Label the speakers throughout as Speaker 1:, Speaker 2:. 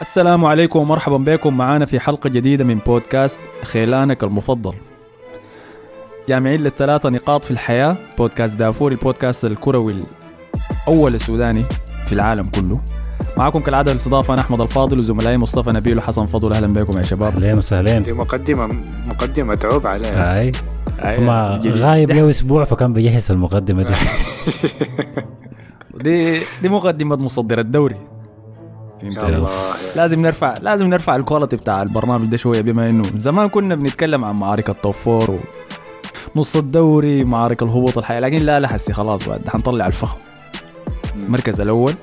Speaker 1: السلام عليكم ومرحبا بكم. معانا في حلقة جديدة من بودكاست خيلانك المفضل. جامعين للثلاثة نقاط في الحياة. بودكاست دافور البودكاست الكروي الأول السوداني في العالم كله. معكم كالعادة الاستضافة أنا أحمد الفاضل وزملائي مصطفى نبيل وحسن فضل. أهلا بكم يا شباب.
Speaker 2: اهلين وسهلين
Speaker 3: دي مقدمة مقدمة تعوب عليها.
Speaker 2: هاي.
Speaker 1: أيوة،
Speaker 2: ما. غايب له أسبوع فكان بيجهز المقدمة دي.
Speaker 1: دي دي مقدمة مصدر الدوري. فهمت لازم نرفع لازم نرفع ال quality بتاع البرنامج ده شوية بما إنه زمان كنا بنتكلم عن معارك ال top four ونص الدوري معارك الهبوط الحقيقي لكن لا لا حسي خلاص بعد حنطلع الفخم. المركز الأول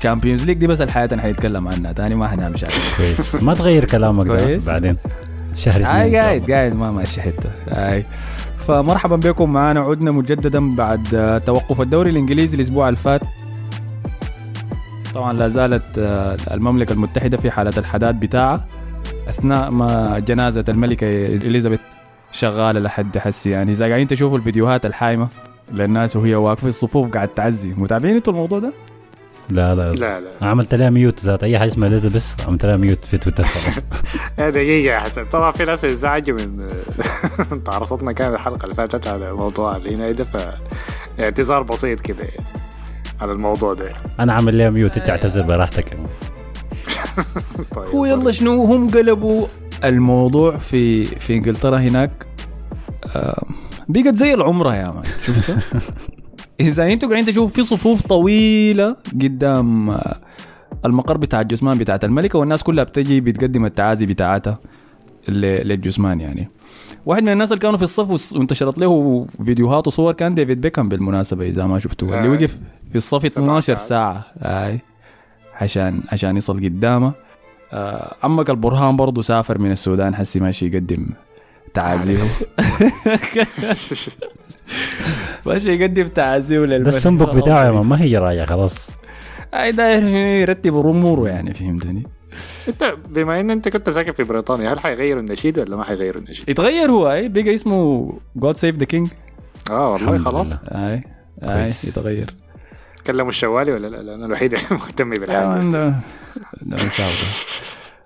Speaker 1: Champions League دي بس الحياة اللي حنتكلم عنها تاني ما حنعمل شيء.
Speaker 2: كويس. ما تغير كلامك ده
Speaker 1: كويس.
Speaker 2: بعدين. شهر اثنين
Speaker 1: قاعد. قاعد ما ماشي حتة. هاي فمرحبا بكم معنا عدنا مجددا بعد توقف الدوري الإنجليزي الأسبوع اللي فات. طبعا لا زالت آه، المملكة المتحدة في حالة الحداد بتاعها أثناء ما جنازة الملكة إليزابيث شغالة لحد حسي. يعني إذا قاعدين تشوفوا الفيديوهات الحايمة للناس وهي واقفة في الصفوف قاعد تعزي متابعين أنتوا الموضوع ده؟
Speaker 2: لا لا.
Speaker 3: لا لا.
Speaker 2: عملت لها ميوت ذات أي حاجة اسمها بس عملت لها ميوت في تويتر. خلاص
Speaker 3: يا دقيقة يا حسن. طبعا في ناس ازعجوا من تعرصتنا كانت الحلقة اللي فاتت على موضوع الهنا ده ف اعتذار بسيط كده. يعني على الموضوع ده
Speaker 2: أنا عامل لها ميوت أنت اعتذر براحتك.
Speaker 3: طيب
Speaker 1: هو يلا شنو هم قلبوا الموضوع في في إنجلترا هناك بقت زي العمرة يا مان شفتوا؟ إذا أنتوا قاعدين تشوفوا في صفوف طويلة قدام آه، المقر بتاع الجثمان بتاعت الملكة والناس كلها بتجي بتقدم التعازي بتاعتها للجثمان يعني. واحد من الناس اللي كانوا في الصف وانتشرت له فيديوهات وصور كان ديفيد بيكهام بالمناسبة إذا ما شفتوه اللي
Speaker 3: آه.
Speaker 1: وقف في الصف
Speaker 3: 17
Speaker 1: 12
Speaker 3: ساعة.
Speaker 1: ساعة. آي. عشان عشان يصل قدامه. آه، عمك البرهان برضه سافر من السودان حسي ماشي يقدم تعازيه ماشي يقدم تعازيه
Speaker 2: ده
Speaker 1: للملك
Speaker 2: السنبك بتاعه ما هي راجع خلاص.
Speaker 1: اي داير يرتب اموره يعني فهمتني؟
Speaker 3: انت بما ان انت كنت ساكن في بريطانيا هل حيغيروا النشيد ولا ما حيغيروا النشيد؟
Speaker 1: يتغير هو اي بقى اسمه God Save the King
Speaker 3: آه والله خلاص
Speaker 2: لله.
Speaker 1: اي اي
Speaker 2: كويس.
Speaker 1: يتغير
Speaker 3: كلموا الشوالي ولا لا؟ أنا الوحيد اللي مهتم.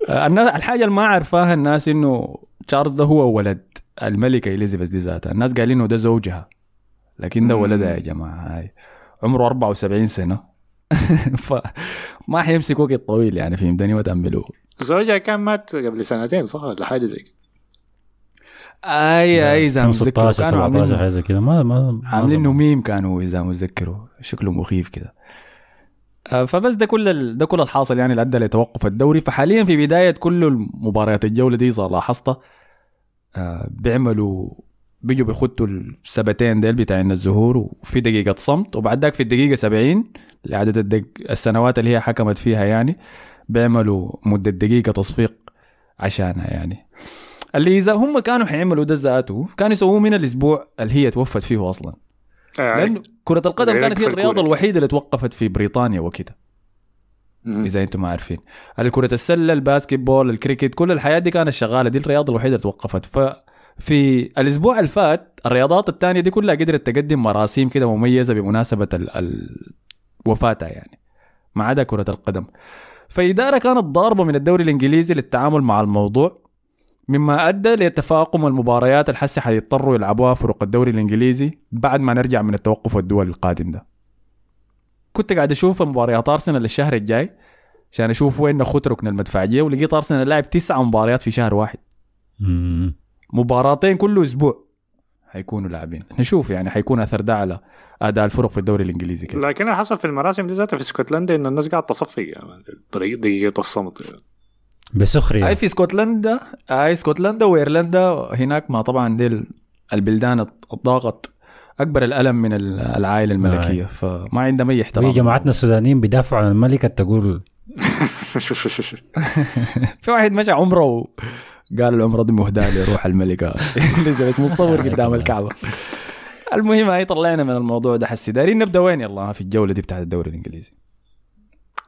Speaker 1: آه، الناس الحاجة اللي ما عارفاها الناس إنه تشارلز ده هو ولد الملكة إليزابيث دي ذاتها الناس قايلين إنه ده زوجها لكن ده. ولدها يا جماعة هاي عمره 74 سنة فما حيمسك وقت طويل يعني فهمتني؟ ما تأملوه.
Speaker 3: زوجها كان مات قبل سنتين صح؟ ولا حاجة زي كده؟
Speaker 1: أي أي إذا متذكروا
Speaker 2: 16
Speaker 1: كانوا
Speaker 2: 17
Speaker 1: عاملين
Speaker 2: حاجة زي كده. ما ما ما
Speaker 1: عاملين
Speaker 2: زمان.
Speaker 1: ميم كانوا إذا متذكروا. شكله مخيف كده. آه، فبس ده كل ال... ده كل الحاصل يعني اللي أدى لتوقف الدوري. فحاليا في بداية كل المباريات الجولة دي اذا لاحظت آه، بيعملوا بيجوا بيخطوا السبتين ديل بتاعين الزهور وفي دقيقة صمت وبعد ذاك في الدقيقة 70 لعدد الدق... السنوات اللي هي حكمت فيها يعني بيعملوا مدة دقيقة تصفيق عشانها يعني. اللي إذا هم كانوا حيعملوا ده ذاته كانوا يسووه من الأسبوع اللي هي توفت فيه أصلا.
Speaker 3: آه،
Speaker 1: لأنه كرة القدم كانت هي الرياضة. الوحيدة اللي توقفت في بريطانيا وكده. إذا أنتم ما عارفين. كرة السلة ال basketball الكريكت كل الحياة دي كانت شغالة دي الرياضة الوحيدة اللي توقفت. ففي الأسبوع اللي فات الرياضات الثانية دي كلها قدرت تقدم مراسيم كده مميزة بمناسبة ال... ال... وفاتها يعني ما عدا كرة القدم. فإدارة كانت ضاربة من الدوري الإنجليزي للتعامل مع الموضوع مما أدى لتفاقم المباريات الحسي حيضطروا يلعبوها فرق الدوري الإنجليزي بعد ما نرجع من التوقف الدولي القادم ده. كنت قاعد أشوف مباريات أرسنال الشهر الجاي عشان أشوف وين نخوت ركن المدفعية ولقيت أرسنال لاعب تسعة مباريات في شهر واحد. مباراتين كل أسبوع. حيكونوا لاعبين. نشوف يعني حيكون أثر ده على أداء الفرق في الدوري الإنجليزي كده.
Speaker 3: لكن اللي حصل في المراسم دي ذاتها في اسكتلندا انه الناس قاعدة تصفق يعني طريقة دقيقة الصمت
Speaker 2: بسخرية.
Speaker 1: اي في اسكتلندا اي اسكتلندا وإيرلندا هناك ما طبعا دي ال- البلدان الضاغط أكبر الألم من ال- العائلة الملكية. فما عندهم
Speaker 2: أي
Speaker 1: احترام.
Speaker 2: جماعتنا السودانيين بيدافعوا عن الملكة تقول.
Speaker 1: في واحد مشى عمره وقال العمره دي مهداه لروح الملكة. اليزابيث مصور قدام الكعبة. المهم هاي طلعنا من الموضوع ده حسي. دايرين نبدأ وين يلا في الجولة دي بتاعت الدوري الإنجليزي.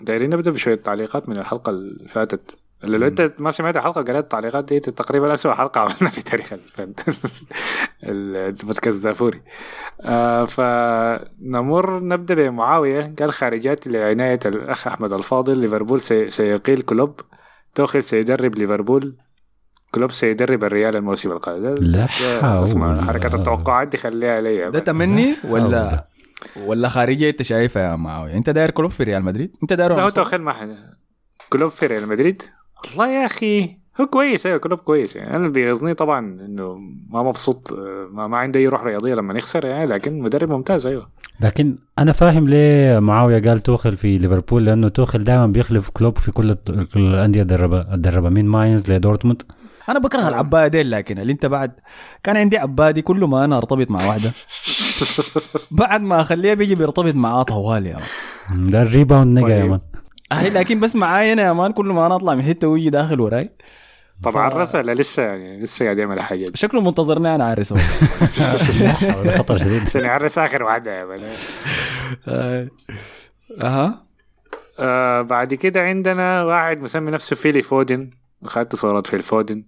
Speaker 3: دايرين نبدأ بشوية تعليقات من الحلقة اللي فاتت. اللي لو أنت ما سمعت الحلقة وقريت التعليقات دي تقريبا اسوء حلقة عملنا في تاريخ البودكاست دافوري. آه فنمر نبدأ بمعاوية. قال خارجات لعناية الأخ أحمد الفاضل. ليفربول سي سيقيل كلوب. توخيل سيدرب ليفربول. كلوب سيدرب الريال الموسم القادم.
Speaker 2: لا
Speaker 3: اسمع حركة التوقعات دي خليها علي
Speaker 1: ده تمني ولا ولا خارجية انت شايفها يا معاوية؟ انت داير كلوب في ريال مدريد؟ انت داير
Speaker 3: لا هو توخيل ما حد. كلوب في ريال مدريد؟ والله يا أخي هو كويس أيوه كلوب كويس. يعني أنا اللي بيغزني طبعا إنه ما مبسوط ما, ما عنده أي روح رياضية لما يخسر يعني لكن مدرب ممتاز أيوه.
Speaker 2: لكن أنا فاهم ليه معاوية قال توخل في ليفربول لأنه توخل دائما بيخلف كلوب في كل كل الأندية دربها دربها من ماينز لدورتموند.
Speaker 1: أنا بكره العبايه دي لكن اللي أنت بعد كان عندي عبادي كل ما أنا أرتبط مع واحدة. بعد ما أخليه بيجي بيرتبط معاه طوال يا مان.
Speaker 2: ده ال rebound نجا يا
Speaker 3: طيب.
Speaker 1: man. لكن بس معاي أنا يا man كل ما أنا أطلع من حتة ويجي داخل وراي.
Speaker 3: طبعا
Speaker 1: ف-
Speaker 3: عرس ولا لسه يعني لسه قاعد يعمل حاجة.
Speaker 1: شكله منتظرني أنا.
Speaker 2: ده خطر شديد.
Speaker 3: عشان يعرس آخر واحدة يا man.
Speaker 1: آه. أها.
Speaker 3: آه بعد كده عندنا واحد مسمي نفسه فيلي فودن. اخذت صورات في الفودن.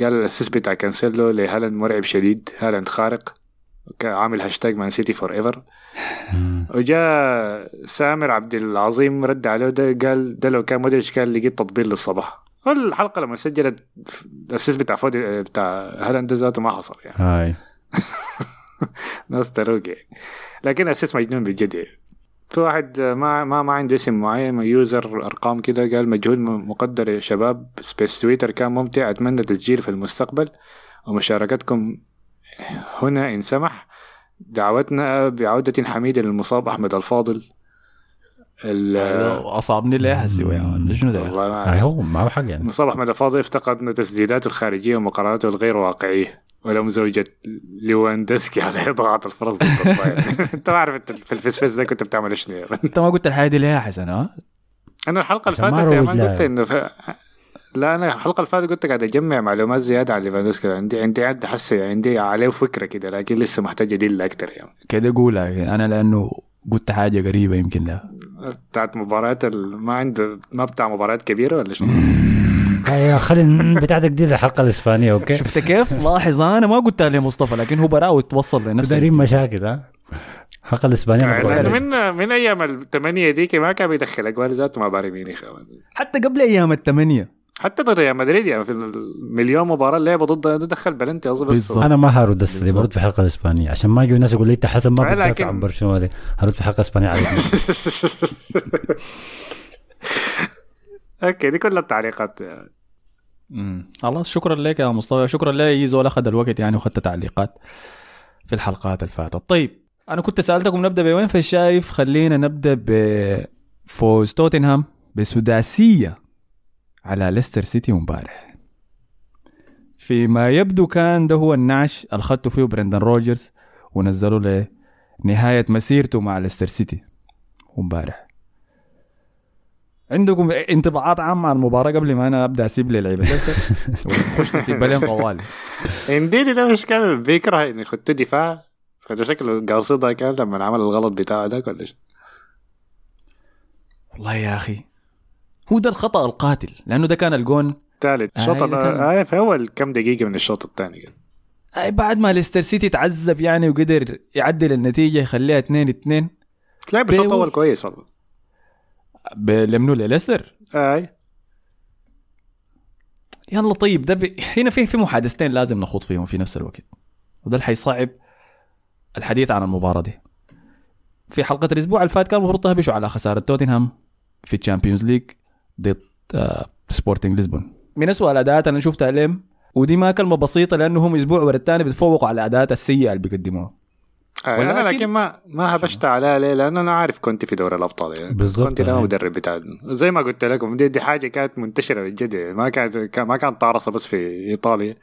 Speaker 3: قال الاسيس بتاع كانسيلو لهالاند مرعب شديد هالاند خارق وكان عامل هاشتاج مان سيتي فور ايفر. وجاء سامر عبد العظيم رد عليه ده قال ده لو كان مدرج كان لقيت تطبيل للصباح. الحلقة لما سجلت الاسيس بتاع فودي بتاع هالاند ذاته ما حصل يعني.
Speaker 2: هاي.
Speaker 3: ناس تروق يعني لكن assist مجنون بجد. يعني في واحد ما ما ما عنده اسم معين user أرقام كده قال مجهود مقدر يا شباب. space تويتر كان ممتع أتمنى تسجيل في المستقبل. ومشاركتكم هنا إن سمح. دعوتنا بعودة حميدة للمصاب أحمد الفاضل. ال-
Speaker 1: أصابني ليه ده شنو ده
Speaker 3: والله ما
Speaker 2: هاي
Speaker 3: أعرف.
Speaker 2: هو حق يعني.
Speaker 3: مصاب أحمد الفاضل افتقد تسديداته الخارجية ومقاراته الغير واقعية. ولم زوجة ليواندسكي. على اضاعة الفرص انت ما عارف انت في ال space ده كنت بتعمل شنو man.
Speaker 1: انت ما قلت الحاجة دي ليه يا حسن ها؟
Speaker 3: أنا الحلقة اللي فاتت يا man
Speaker 2: لها.
Speaker 3: قلت إنه ف... لا أنا الحلقة اللي فاتت كنت قاعد أجمع معلومات زيادة عن ليفاندوسكي. عندي عندي عندي حسي عندي عليه فكرة كده لكن لسه محتاج أدل أكثر يعني
Speaker 1: كده قولها. أنا لأنه قلت حاجة قريبه يمكن لا.
Speaker 3: بتاعت مباريات ال... ما عنده ما بتاع مباريات كبيرة ولا شنو؟
Speaker 2: هاي خلي بتاعتك دي الحلقة الإسبانية أوكي؟
Speaker 1: شفت كيف؟ لاحظ أنا ما قلتها لمصطفى لكن هو براء وتوصل لنفس
Speaker 2: دايرين مشاكل ها؟ الحلقة الإسبانية
Speaker 3: يعني من من أيام الثمانيه ديك ما كان بيدخل أجوال ذاته ما بعرف مين يخاف.
Speaker 1: حتى قبل أيام الثمانيه
Speaker 3: حتى ضد ريال مدريد يعني في المليون مباراة لعبه ضد دخل بلنتي أظن بس.
Speaker 1: بالظبط.
Speaker 2: أنا ما هرد السلي برد في الحلقة الإسبانية عشان ما يجوا الناس يقول لي أنت حسن ما بتدافع
Speaker 3: لكن-
Speaker 2: عن برشلونة. هرد في الحلقة الاسبانيه عليك.
Speaker 3: أوكي دي كلها التعليقات.
Speaker 1: مم. خلاص شكرا لك يا مصطفى. شكرا لي زول أخذ الوقت يعني واخذت تعليقات في الحلقات اللي فاتت طيب أنا كنت سألتكم نبدأ بوين فشايف خلينا نبدأ بفوز توتنهام بسداسية على ليستر سيتي امبارح. فيما يبدو كان ده هو النعش اللي خدته فيه برندن روجرز ونزلوا لنهاية مسيرته مع ليستر سيتي امبارح. عندكم انطباعات عامة عن المباراة قبل ما أنا أبدأ أسيب لي لعيبة. ليستر ونخش نسيب عليهم طوالي
Speaker 3: إنديدي ده مش كان بيكره ان يخطوا دفاع. فده شكله قاصدها كان لما عمل الغلط بتاعه ده ولا؟
Speaker 1: والله يا أخي. هو ده الخطأ القاتل لأنه ده كان الجون.
Speaker 3: ثالث.
Speaker 1: آه،
Speaker 3: الشوط
Speaker 1: كان-
Speaker 3: آه في اول كم دقيقة من الشوط الثاني كده.
Speaker 1: أي بعد ما ليستر سيتي تعذب يعني وقدر يعدل النتيجة يخليها 2 2
Speaker 3: لعب الشوط الأول كويس والله.
Speaker 1: لمنو؟ لليستر.
Speaker 3: أي.
Speaker 1: يلا طيب ده ب... هنا في في محادثتين لازم نخوض فيهم في نفس الوقت. وده اللي حيصعب الحديث عن المباراة دي. في حلقة الأسبوع اللي فات كان المفروض تهبشوا على خسارة توتنهام في ال Champions League ضد آه سبورتنج لشبون من أسوأ الأداءات أنا شفتها لهم ودي ما كلمة بسيطة لأنه هم أسبوع ورا الثاني بيتفوقوا على الأداءات السيئة اللي بيقدموها.
Speaker 3: آه
Speaker 1: أنا
Speaker 3: لكن ما ما هبشت عليها ليه؟ لأنه أنا عارف كنت في دوري الأبطال يعني.
Speaker 2: بالظبط،
Speaker 3: كنت ده
Speaker 2: آه.
Speaker 3: مدرب بتاع زي ما قلت لكم دي, دي حاجة كانت منتشرة يعني ما كانت كان- ما كانت طارصة بس في إيطاليا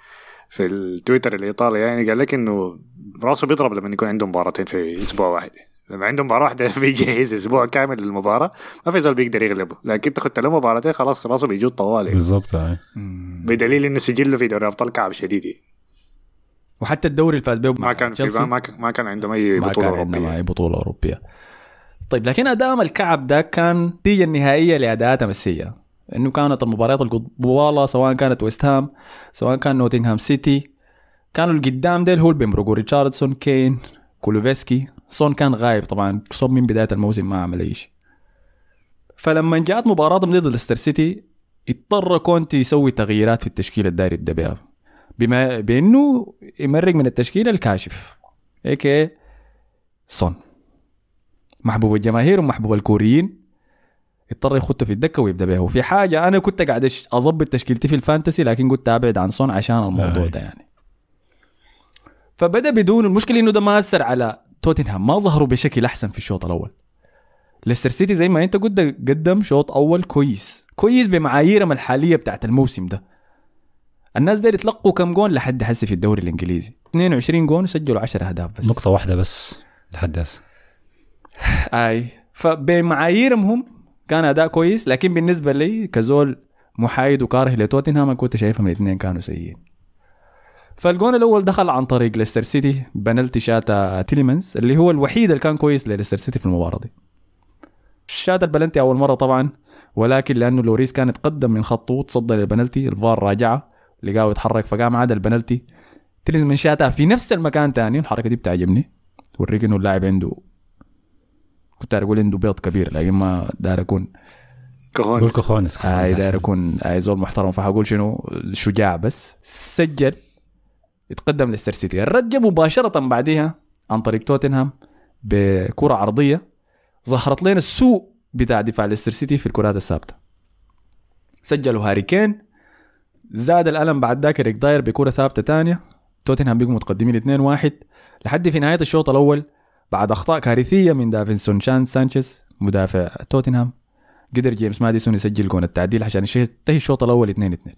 Speaker 3: في التويتر الإيطالي يعني. قال لك إنه راسه بيضرب لما يكون عنده مباراتين في أسبوع واحد. لما عنده مباراة واحدة بيجهز أسبوع كامل للمباراة ما في زول بيقدر يغلبه. لكن تاخذت له مباراتين خلاص راسه بيجود طوالي
Speaker 2: بالضبط هاي
Speaker 3: بدليل إنه سجله في دوري الأبطال كعب شديد يعني.
Speaker 1: وحتى الدوري اللي فاز به
Speaker 3: ما كان في ما كان ما كان عندهم أي
Speaker 1: ما
Speaker 3: بطولة
Speaker 1: كان عندنا
Speaker 3: اوروبيه
Speaker 1: أي بطولة أوروبية. طيب لكن ادائهم الكعب ده كان النتيجه النهائيه لاداءاتهم السيئه إنه كانت المباريات القبالة سواء كانت ويست هام سواء كان نوتنغهام سيتي كانوا القدام ديل هو اللي بيمرقوا. ريتشاردسون كين كولوسيفسكي. سون كان غايب طبعا. سون من بداية الموسم ما عمل أي شيء. فلما جاءت مباراتهم ضد ليستر سيتي اضطر كونتي يسوي تغييرات في التشكيلة الداير يبدا بها بما بأنه يمرق من التشكيلة الكاشف. هيونغ سون محبوب الجماهير ومحبوب الكوريين. اضطر يخطه في الدكة ويبدأ بها. وفي حاجة أنا كنت قاعد اظبط تشكيلتي في ال fantasy لكن قلت أبعد عن سون عشان الموضوع
Speaker 2: آه.
Speaker 1: ده يعني. فبدأ بدون المشكلة إنه ده ما أثر على توتنهام. ما ظهروا بشكل أحسن في الشوط الأول. ليستر سيتي زي ما أنت قلت قدم شوط أول كويس. كويس بمعاييرهم الحالية بتاعت الموسم ده. الناس داير يتلقوا كم جون لحد حسي في الدوري الإنجليزي. 22 جون وسجلوا 10 أهداف بس.
Speaker 2: نقطة واحدة بس لحد هسه.
Speaker 1: أي. فبمعاييرهم هم كان أداء كويس لكن بالنسبة لي كزول محايد وكاره لتوتنهام أنا كنت شايفهم الاثنين كانوا سيئين. فالجون الأول دخل عن طريق ليستر سيتي بنالتي شاتها تيليمنز اللي هو الوحيد اللي كان كويس لليستر سيتي في المباراة دي. شات البلنتي أول مرة طبعا ولكن لأنه لوريس كان يتقدم من خطه وتصدى للبنالتي الفار راجعه. لقاه يتحرك فقام عاد البنالتي. تيليمنز من شاتها في نفس المكان تاني الحركة دي بتعجبني. توريك إنه اللاعب عنده كنت أقول عنده بيض كبير لكن ما دار أكون.
Speaker 3: كنت
Speaker 2: أقول cojones
Speaker 1: اي
Speaker 2: cojones
Speaker 1: داير. أكون اي زول محترم. فحقول شنو؟ شجاع بس. سجل. يتقدم ليستر سيتي. الرد مباشرة بعديها عن طريق توتنهام بكرة عرضية ظهرت لنا السوء بتاع دفاع ليستر سيتي في الكرات الثابتة. سجلوا هاري كين. زاد الألم بعد ذاك إيريك داير بكرة ثابتة تانية. توتنهام بيقوا متقدمين 2-1 لحد في نهاية الشوط الأول بعد أخطاء كارثية من دافينسون سا سانشيز مدافع توتنهام قدر جيمس ماديسون يسجل جون التعديل عشان ينتهي الشوط الأول 2 2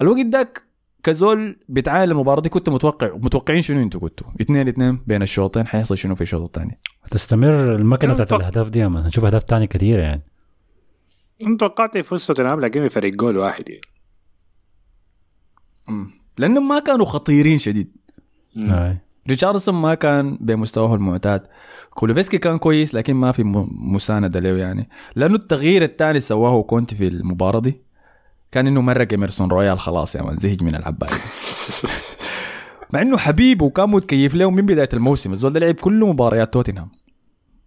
Speaker 1: الوقت ذاك كزول بتعاين المباراة دي كنت متوقع متوقعين شنو أنتوا كنتوا؟ 2 2 بين الشوطين حيحصل شنو في الشوط الثاني؟
Speaker 2: تستمر المكنة
Speaker 3: أنا
Speaker 2: بتاعت الأهداف دي يا مان. هنشوف أهداف تانية كثيرة يعني.
Speaker 3: أنا توقعت يفوز توتنهام لكن بفرق جول واحد يعني.
Speaker 1: لأنهم ما كانوا خطيرين شديد.
Speaker 3: مم.
Speaker 2: آي.
Speaker 1: ريتشارليسون ما كان بمستواه المعتاد. كولوسيفسكي كان كويس لكن ما في مساندة له يعني. لأنه التغيير الثاني سواه كونتي في المباراة دي كان إنه مرق ايمرسون رويال خلاص يا مان زهج من العباية مع إنه حبيب وكان متكيف له من بداية الموسم. الزول ده لعب كل مباريات توتنهام.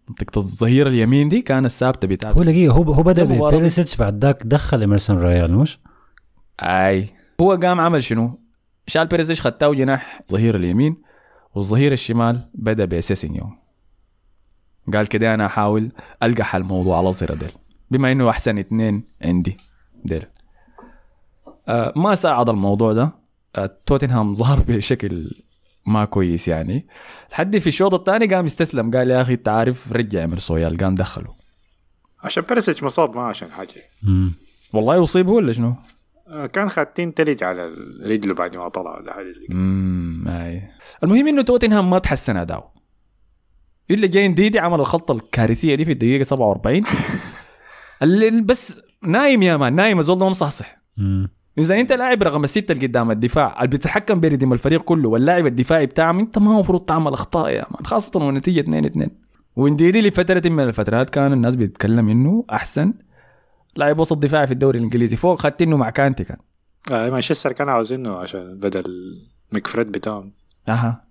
Speaker 1: منطقة الظهير اليمين دي كانت ثابتة
Speaker 2: هو
Speaker 1: بتاعته
Speaker 2: دقيقة هو هو بدأ ببيريسيتش بعد ذاك دخل إمرسون ريال مش؟
Speaker 1: أي. هو قام عمل شنو؟ شال بيريزيش خته جناح ظهير اليمين والظهير الشمال بدأ بسيسينيون قال كده أنا أحاول ألقى حل موضوع على الظهير ديل بما إنه أحسن اثنين عندي ديل. آه ما ساعد الموضوع ده. آه توتنهام ظهر بشكل ما كويس يعني. لحد في الشوط الثاني قام يستسلم قال يا أخي انت عارف رجع مرسويال قام دخله
Speaker 3: عشان بيرسيتش مصاب؟ ما عشان حاجة.
Speaker 2: مم.
Speaker 1: والله يصيبه ولا شنو؟
Speaker 3: آه، كان خاتين تلج على رجله بعد ما طلع ولا حاجة زي كده.
Speaker 1: المهم إنه توتنهام ما تحسن أداؤه. إلا جاين ديدي عمل الخطه الكارثية دي في الدقيقة 47 اللي بس نايم يا مان نايم الزول ده ما مصحصح. إذا أنت لاعب رقم السته اللي قدام الدفاع اللي بتتحكم بريدم الفريق كله واللاعب الدفاعي بتاعهم أنت ما المفروض تعمل أخطاء يا مان خاصة والنتيجه 2 2 ونديدي لفترة من الفترات كان الناس بتتكلم إنه أحسن. لاعب وسط دفاعي في الدوري الإنجليزي. فوق خدتينه مع كانتي كان.
Speaker 3: آه مانشستر كانوا عاوزينه عشان بدل مكفريد بتاعهم.
Speaker 1: أها.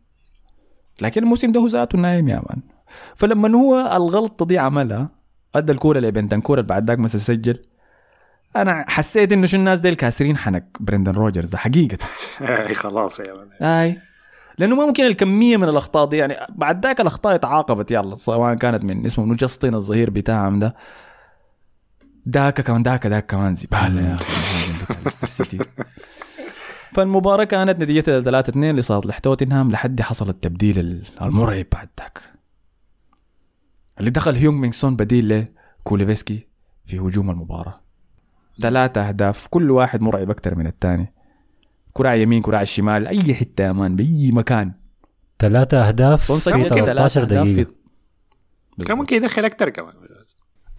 Speaker 1: لكن الموسم ده هو ذاته نايم يا مان. فلما هو الغلطه دي عملها أدى الكورة لبنتنكور اللي بعد ذاك مسا سجل أنا حسيت إنه شو الناس ديل كاسرين حنك برندن روجرز ده حقيقة.
Speaker 3: آه، خلاص يا مان.
Speaker 1: أي. لأنه ما ممكن الكمية من الأخطاء دي يعني بعد ذاك الأخطاء اتعاقبت يلا سواء كانت من اسمه منو جاستن الظهير بتاعهم ده. داك كمان داك داك كمان زباله يا أخي. فالمباراة كانت نتيجتها 3 2 لصالح توتنهام لحد حصل التبديل المرعب بعد ذاك. اللي دخل هيونغ مينغ سون بديل لكولوسيفسكي في هجوم المباراة. ثلاثة أهداف كل واحد مرعب أكثر من الثاني. كرة على يمين كرة على الشمال أي حتة يا مان بأي مكان.
Speaker 2: ثلاثة أهداف في
Speaker 1: سجل
Speaker 2: 13
Speaker 1: ثلاثة أهداف
Speaker 2: دقيقة.
Speaker 1: في-
Speaker 3: كان ممكن يدخل أكثر كمان.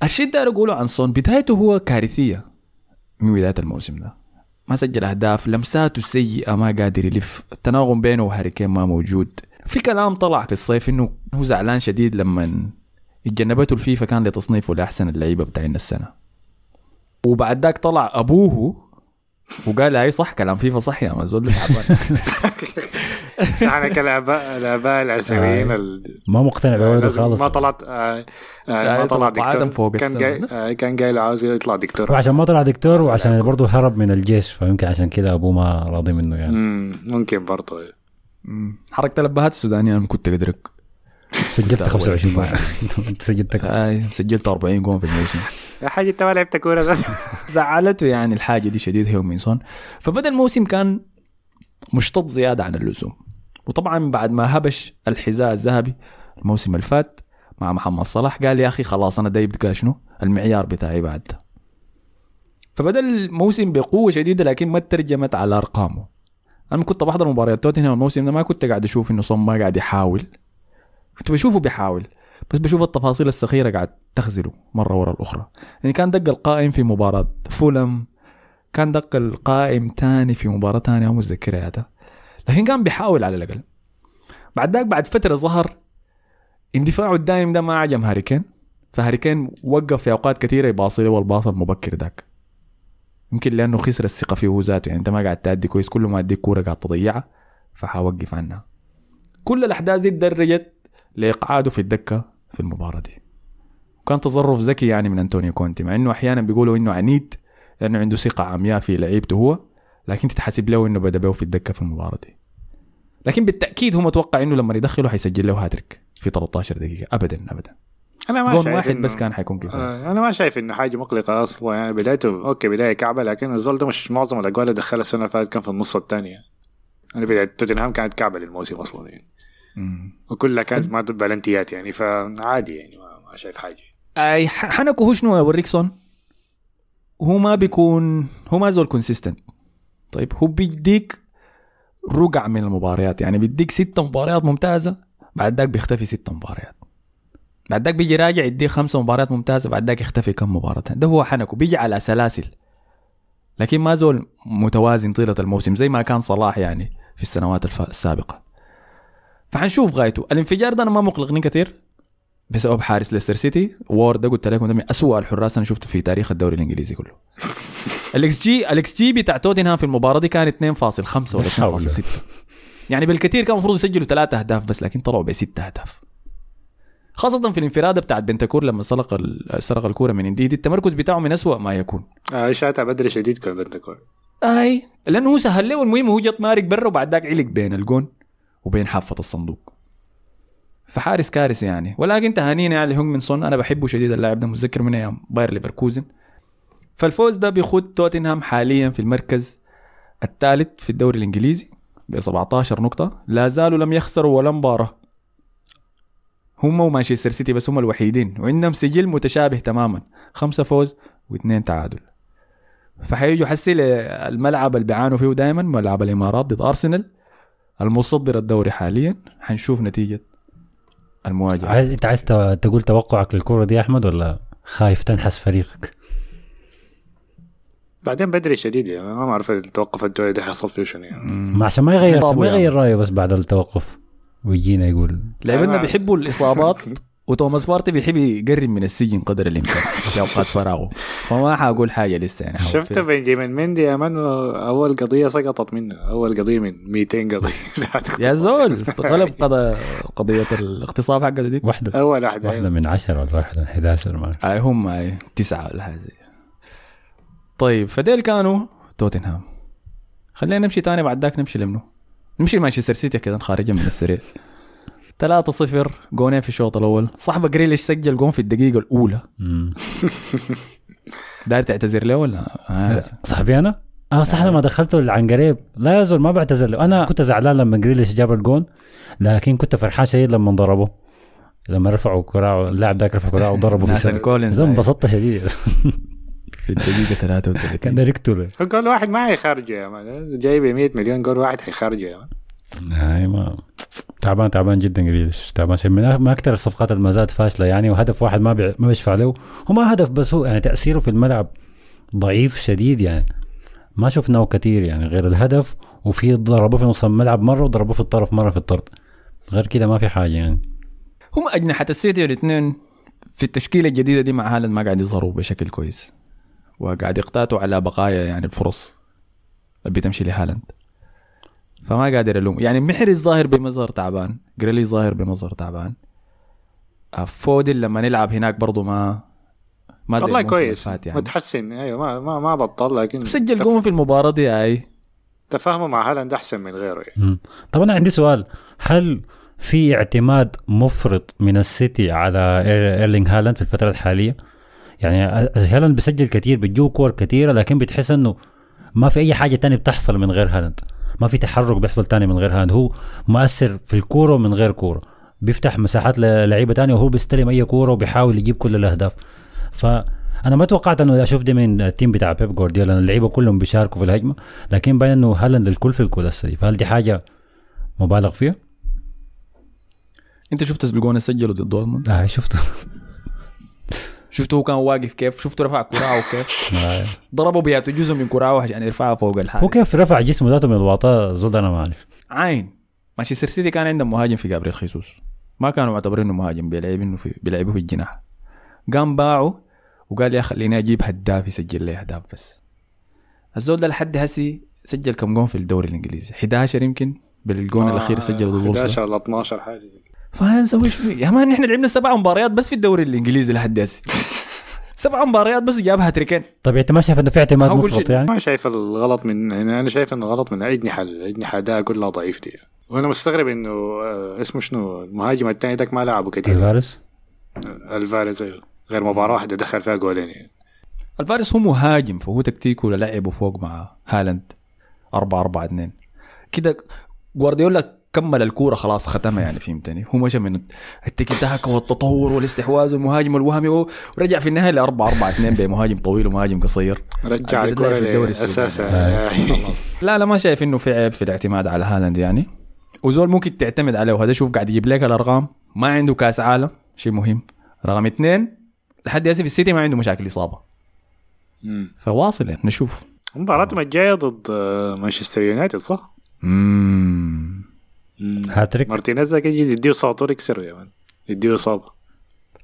Speaker 1: الشيء ده اقوله عن سون بدايته هو كارثية. من بداية الموسم ده. ما سجل أهداف لمساته سيئة ما قادر يلف. التناغم بينه وهاري كين ما موجود. في كلام طلع في الصيف إنه هو زعلان شديد لما اتجنبته الفيفا كان لتصنيفه لأحسن اللعيبة بتاعين السنة. وبعد ذاك طلع أبوه وقال هاي صح كلام فيفا صح يا مزول تعبان؟
Speaker 3: إحنا كالاباء الآباء العسويين ال-
Speaker 2: ما مقتنع بولده
Speaker 3: لازم
Speaker 2: خالص.
Speaker 3: ما طلعت آه، آه، ما
Speaker 1: آه،
Speaker 3: طلع دكتور.
Speaker 1: فوق
Speaker 3: كان. جاي آه، كان جاي له عاوز يطلع دكتور.
Speaker 2: وعشان ما طلع دكتور وعشان برضه هرب من الجيش فيمكن عشان كده أبوه ما راضي منه يعني.
Speaker 3: مم، ممكن برضه
Speaker 1: مم. حركة الابهات السودانية أنا كنت أدرك.
Speaker 2: سجلت 25 جول أنت سجلت كم؟
Speaker 1: اي سجلت 40 جول في الموسم.
Speaker 3: يا حاج أنت ما لعبت كورة بس.
Speaker 1: زعلته يعني الحاجة دي شديد هيونغ مين سون فبدا الموسم كان مشتط زيادة عن اللزوم. وطبعا بعد ما هبش الحذاء الذهبي الموسم اللي فات مع محمد صلاح قال يا أخي خلاص أنا ده يبقى شنو؟ المعيار بتاعي بعد. فبدا الموسم بقوة شديدة لكن ما ترجمت على أرقامه. أنا كنت بحضر مباريات توتنهام الموسم ده ما كنت قاعد أشوف إنه صم ما قاعد يحاول. كنت بشوفه بيحاول بس بشوف التفاصيل الصغيره قاعد تخزله مرة ورا الأخرى. يعني كان دق القائم في مباراة فولم كان دق القائم تاني في مباراة تانية ما متذكرها لكن كان بيحاول على الأقل. بعد ذاك بعد فترة ظهر اندفاعه الدائم ده ما عجم هاريكين. فهاريكين وقف في أوقات كثيرة يباصي له والباص المبكر ذاك. يمكن لأنه خسر الثقة فيه هو ذاته. يعني أنت ما قاعد تأدي كويس كل ما اديك كورة قاعد تضيعها فحوقف عنها. كل الأحداث دي تدرجت لإقعاده في الدكة في المباراة دي. وكان تصرف ذكي يعني من أنطونيو كونتي مع إنه أحيانا بيقولوا إنه عنيد لأنه عنده ثقة عمياء في لعيبته هو لكن تتحسب له إنه بدأ به في الدكة في المباراة دي. لكن بالتأكيد هو متوقع إنه لما يدخله حيسجل له هاتريك في 13 دقيقة. ابدا ابدا.
Speaker 3: أنا ما
Speaker 1: جون
Speaker 3: شايف
Speaker 1: واحد
Speaker 3: إنه-
Speaker 1: بس كان حيكون كفايه
Speaker 3: آه، أنا ما شايف إنه حاجة مقلقة أصلا. يعني بدايته OK بداية كعبة لكن الزول ده مش معظم الاجوال اللي دخلها السنة اللي فاتت كان في النص الثانية. أنا بداية توتنهام كانت كعبة للموسم أصلا يعني.
Speaker 1: مم.
Speaker 3: وكلها كانت ما بلنتيات يعني فعادي يعني ما, شايف
Speaker 1: حاجة. أي حنكو هو شنو أوريك سون هو ما بيكون هو ما زول consistent طيب هو بيديك رقع من المباريات. يعني بيديك ست مباريات ممتازة بعد ذاك بيختفي ست مباريات. بعد ذاك بيجي راجع يديك خمسة مباريات ممتازة بعد ذاك يختفي كم مباراة ده هو حنكو. بيجي على سلاسل. لكن ما زول متوازن طيلة الموسم زي ما كان صلاح يعني في السنوات السابقة. فحنشوف غايته. الانفجار ده أنا ما مقلقني كثير بسبب حارس ليستر سيتي. وورد ده قلت لكم ده من اسوء الحراس أنا شفته في تاريخ الدوري الإنجليزي كله. ال xG ال xG بتاع توتنهام في المباراة دي كان 2.5 ولا
Speaker 2: حول.
Speaker 1: 2.6 يعني بالكثير كان المفروض يسجلوا ثلاثة أهداف بس لكن طلعوا بست أهداف. خاصة في الانفرادة بتاعت بنتكور لما سرق ال- سرق الكورة من انديدي التمركز بتاعه من أسوأ ما يكون.
Speaker 3: آه شاتها بدري شديد كان بنتانكور
Speaker 1: أي لأنه هو سهل له المهم هو جت مارق برا وبعد ذاك علق بين الجون وبين حافة الصندوق. فحارس كارثي يعني. ولكن تهانينا يعني هيونغ مين سون أنا بحبه شديد اللاعب ده متذكر من أيام باير ليفركوزن. فالفوز ده بيخت توتنهام حاليا في المركز الثالث في الدوري الإنجليزي ب 17 نقطة. لا زالوا لم يخسروا ولا مباراة. هم ومانشستر سيتي بس هم الوحيدين وعندهم سجل متشابه تماما. خمسة فوز واثنين تعادل. فحيجوا حسي الملعب اللي بيعانوا فيه دائما ملعب الإمارات ضد أرسنال المصدر الدوري حاليا. حنشوف نتيجة المواجهة.
Speaker 2: عايز أنت عايز تقول توقعك للكوره دي يا أحمد ولا خايف تنحس فريقك؟
Speaker 3: بعدين بدري شديد يعني ما بعرف التوقف الدوري ده حيصل فيه شنو يعني.
Speaker 2: ما عشان ما يغير عشان ما
Speaker 1: يعني.
Speaker 2: يغير رأيه بس بعد التوقف ويجينا يقول
Speaker 1: لعيبتنا بيحبوا الإصابات وتوماس بارتي بيحب يقرب من السجن قدر الإمكان في أوقات فراغه. فما حأقول حاجة لسه يعني.
Speaker 3: شفت. بنجيمين مندي يا من؟ أول قضية سقطت منه. أول قضية من 200 قضية.
Speaker 1: يا زول غلب قضى قضية الاغتصاب حقته دي.
Speaker 2: واحدة.
Speaker 3: أول واحدة
Speaker 2: واحدة من 10 ولا واحدة من 11 ما
Speaker 1: هم تسعة ولا حاجة زي. طيب فديل كانوا توتنهام. خلينا نمشي تاني بعد ذاك نمشي لمنو؟ نمشي لمانشستر سيتي كذا خارجا من السريع. 3 0 جونين في الشوط الأول. صاحبه جريليش سجل جون في الدقيقة
Speaker 2: الأولى.
Speaker 1: داير تعتذر له ولا؟ آه.
Speaker 2: صاحبي أنا؟ آه صح لما دخلته عن قريب. لا يزول ما بعتذر له. أنا كنت زعلان لما جريليش جاب الجون لكن كنت فرحان شديد لما ضربه لما رفعوا كراعه اللاعب ذاك رفع كراعه وضربه في
Speaker 1: ناثان
Speaker 2: سنة
Speaker 1: كولينز
Speaker 2: زي انبسطت شديد.
Speaker 1: في الدقيقة 33
Speaker 2: كان داير يقتله
Speaker 3: جول واحد ما حيخرجه يا مان جايب 100 مليون جول واحد حيخرجه يا مان
Speaker 2: هاي ما. تعبان تعبان جدا جريليش تعبان؟ شيء من من أكثر الصفقات اللي ما زالت فاشلة يعني وهدف واحد ما بي... ما بيشفع له. هو ما هدف بس هو يعني تأثيره في الملعب ضعيف شديد يعني. ما شفناه كثير يعني غير الهدف وفي ضربوه في نص الملعب مرة وضربوه في الطرف مرة في الطرد. غير كده ما في حاجة يعني.
Speaker 1: هم أجنحة السيتي الاثنين في التشكيلة الجديدة دي مع هالاند ما قاعد يظهروا بشكل كويس. وقاعد يقتاتوا على بقايا يعني الفرص. اللي بتمشي لهالاند. فما قادر الوم يعني محرز ظاهر بمظهر تعبان. جريليش ظاهر بمظهر تعبان. آه، فودن لما نلعب هناك برضو ما ما
Speaker 3: والله كويس.
Speaker 1: يعني.
Speaker 3: متحسن. أيوه ما ما, ما بطل لكن
Speaker 1: سجل
Speaker 3: تف-
Speaker 1: جون في المباراة دي أي.
Speaker 3: تفاهمه مع هالاند أحسن من غيره يعني.
Speaker 2: طب أنا عندي سؤال. هل في اعتماد مفرط من السيتي على ايرلينج هالاند في الفترة الحالية؟ يعني هالاند بيسجل كثير بتجيه كور كثيره لكن بتحس إنه ما في أي حاجة تانية بتحصل من غير هالاند. ما في تحرك بيحصل تاني من غير هالاند. هو مؤثر في الكورة ومن غير كورة. بيفتح مساحات للعيبة تانية وهو بيستلم أي كورة وبيحاول يجيب كل الأهداف. فانا ما توقعت إنه أشوف دي من ال team بتاع بيب جوارديولا لأن اللعيبة كلهم بيشاركوا في الهجمة. لكن باين إنه هالاند الكل في الكل هسه فهل دي حاجة مبالغ فيها؟
Speaker 1: أنت شفت الجون اللي سجله ضد دورتموند؟
Speaker 2: آه شفته.
Speaker 1: شفته هو كان واقف كيف؟ شفته رفع كراعه كيف؟
Speaker 2: آه.
Speaker 1: ضربه بياته جزء من كراعه عشان يرفعها فوق الحارس.
Speaker 2: هو كيف رفع جسمه ذاته من الواطه زول ده أنا ما أعرف.
Speaker 1: عين. مانشستر سيتي كان عندهم مهاجم في جابريل خيسوس. ما كانوا معتبرينه مهاجم بيلعبينه في بيلعبوه في الجناح. قام باعه وقال يا خليني أجيب هداف يسجل لي أهداف بس. الزول ده لحد هسي سجل كم جون في الدوري الإنجليزي. 11 يمكن بالجون
Speaker 3: آه،
Speaker 1: الاخير وولفز
Speaker 3: 11 ولا 12 حاجة
Speaker 1: فنسوي شو يا man نحن لعبنا سبع مباريات بس في الدوري الإنجليزي لحد هسي سبع مباريات بس وجاب هاتريكين.
Speaker 2: طيب أنت ما شايف إنه في اعتماد مفرط. يعني؟
Speaker 3: ما شايف الغلط من هنا أنا شايف إنه غلط من اجنحه الاجنحه اداء كلها ضعيف دي وأنا مستغرب إنه آه، اسمه شنو؟ المهاجم الثاني ذاك ما لعبه كثير
Speaker 2: ألفاريز
Speaker 3: ألفاريز أيوه. غير مباراة واحدة دخل فيها جولين يعني.
Speaker 1: ألفاريز هو مهاجم فهو تكتيكه لعبه فوق مع هالاند. 4 4 2 كده جوارديولا كمل الكورة خلاص ختمها يعني فهمتني؟ هو مشى من التيكي تاكا والتطور والاستحواذ والمهاجم الوهمي ورجع في النهاية ل 4 4 2 بمهاجم طويل ومهاجم قصير.
Speaker 3: رجع
Speaker 1: الدوري
Speaker 3: أساسا
Speaker 1: لا لا ما شايف إنه في عيب في الاعتماد على هالاند يعني. وزول ممكن تعتمد عليه وهذا شوف قاعد يجيب لك الأرقام ما عنده كأس عالم شيء مهم. رقم اثنين لحد هسه في السيتي ما عنده مشاكل إصابة. فواصل يعني نشوف.
Speaker 3: مباراتهم الجايه ضد آه، مانشستر يونايتد صح؟
Speaker 1: مم.
Speaker 2: هاتريك.
Speaker 3: مارتينيز ذاك يجي يديه ساطور يكسره يا man. يديه إصابة.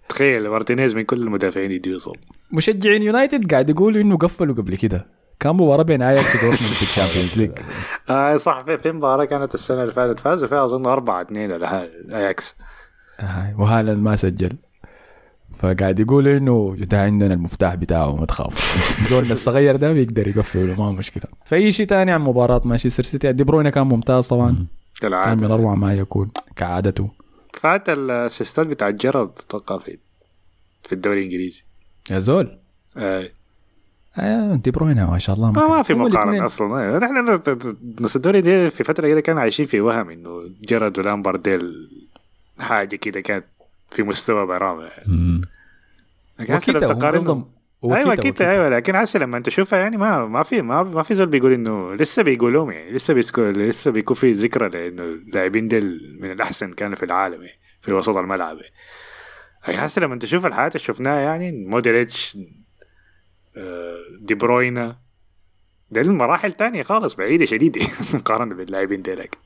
Speaker 3: تخيل مارتينيز من كل المدافعين يديه إصابة.
Speaker 1: مشجعين يونايتد قاعد يقولوا إنه قفلوا قبل كده. كان مباراة بين اياكس ودورتموند في ال Champions League.
Speaker 3: آه صح في, في مباراة كانت السنة اللي فاتت. فازوا فيها اظن 4 2 ولا حاجة اياكس
Speaker 1: آه، وهالاند ما سجل. فقاعد يقول إنه ده عندنا المفتاح بتاعه ما تخاف زولنا الصغير ده بيقدر يقفله ما مشكلة. فأي شيء تاني عن مباراة مانشستر سيتي؟ دي بروينا كان ممتاز طبعا. كان من أروع ما يكون كعادته.
Speaker 3: فات الأسيستات بتاع جيرارد أتوقع في في الدوري الإنجليزي.
Speaker 1: يا زول.
Speaker 3: آه.
Speaker 1: آه دي بروينا ما شاء الله.
Speaker 3: ما, ما في
Speaker 1: مقارنة.
Speaker 3: أصلا. آه، نحن ناس الدوري دي في فترة كده كانوا عايشين في وهم إنه جيرارد ولامبارد ديل حاجة كده كانت في مستوى برامج.
Speaker 1: وكيتا هم
Speaker 3: تقارنهم
Speaker 1: أيوه
Speaker 3: كده أيوه لكن هسه لما أنت تشوفها يعني ما ما في ما, ما في زول بيقول إنه لسه بيقولوهم يعني لسه بيسكو لسه بيكون في ذكرى لإنه اللاعبين ديل من الأحسن كانوا في العالم يعني في وسط الملعب يعني. هسه لما تشوف الحياة اللي شفناها يعني مودريتش آه، دي بروينا ده المراحل تانية خالص بعيدة شديدة مقارنة باللاعبين ديلك.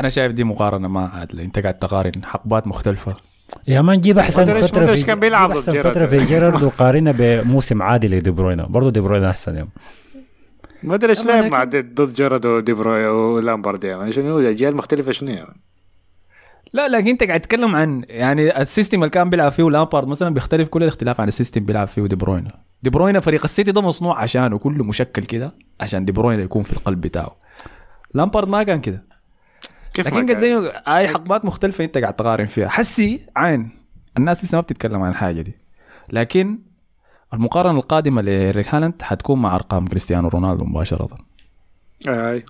Speaker 1: أنا شايف دي مقارنة ما عادلة. أنت قاعد تقارن حقبات مختلفة.
Speaker 2: يا man جيب
Speaker 3: أحسن
Speaker 2: فترة
Speaker 3: مودريتش
Speaker 2: في
Speaker 3: كان بيلعب ضد
Speaker 2: أحسن
Speaker 3: جيرارد.
Speaker 2: فترة في جيرارد وقارنها بموسم عادي لدي بروينا برضه دي بروينا أحسن يوم.
Speaker 3: مودريتش
Speaker 1: أما
Speaker 3: لعب
Speaker 1: لكن-
Speaker 3: مع ضد جيرارد ودي بروينا ولامبارد يعني. شنو أجيال مختلفة شنو يعني؟
Speaker 1: لا لكن أنت قاعد تتكلم عن يعني ال system اللي كان بيلعب فيه لامبارد مثلا بيختلف كل الاختلاف عن ال system بيلعب فيه دي بروينا دي بروينا فريق السيتي ده مصنوع عشانه كله مشكل كده عشان دي بروينا يكون في القلب بتاعه. لامبارد ما كان كده.
Speaker 3: كيف
Speaker 1: لكن؟ زي اي حقبات مختلفة انت قاعد تقارن فيها. حسي عين. الناس لسه ما بتتكلم عن الحاجة دي. لكن المقارنة القادمة لإيرلينج هالاند حتكون مع أرقام كريستيانو رونالدو مباشرة.
Speaker 3: آي.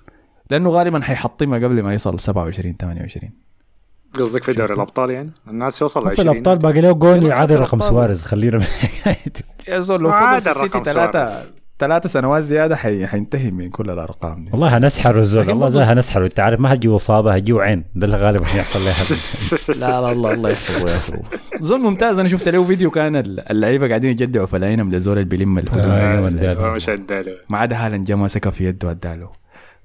Speaker 1: لأنه غالبا حيحطمها قبل ما يصل 27 28
Speaker 3: قصدك في دوري الأبطال يعني؟ الناس يوصل
Speaker 2: في
Speaker 3: 20
Speaker 2: الأبطال باقي له جول يعادل
Speaker 1: في
Speaker 2: رقم. سواريز خلينا من.
Speaker 1: يا زول لو
Speaker 3: ما
Speaker 1: فضل
Speaker 3: عاد
Speaker 1: في السيتي
Speaker 3: الرقم
Speaker 1: ثلاثة ثلاثة سنوات زيادة حي... حينتهي من كل الأرقام دي.
Speaker 2: والله هنسحر الزول
Speaker 1: لكن
Speaker 2: والله زي هنسحر انت عارف ما هتجيه اصابه هتجيه عين ده اللي غالبا هيحصل له
Speaker 1: لا لا الله الله يحفظه ويحفظه زول ممتاز. أنا شفت له فيديو كان اللعيبة قاعدين يجدعوا في العينهم للزول اللي بيلم الهدوم.
Speaker 2: اداله.
Speaker 3: مش اداله
Speaker 1: ما عدا هالاند جا ماسكها في يده أداله.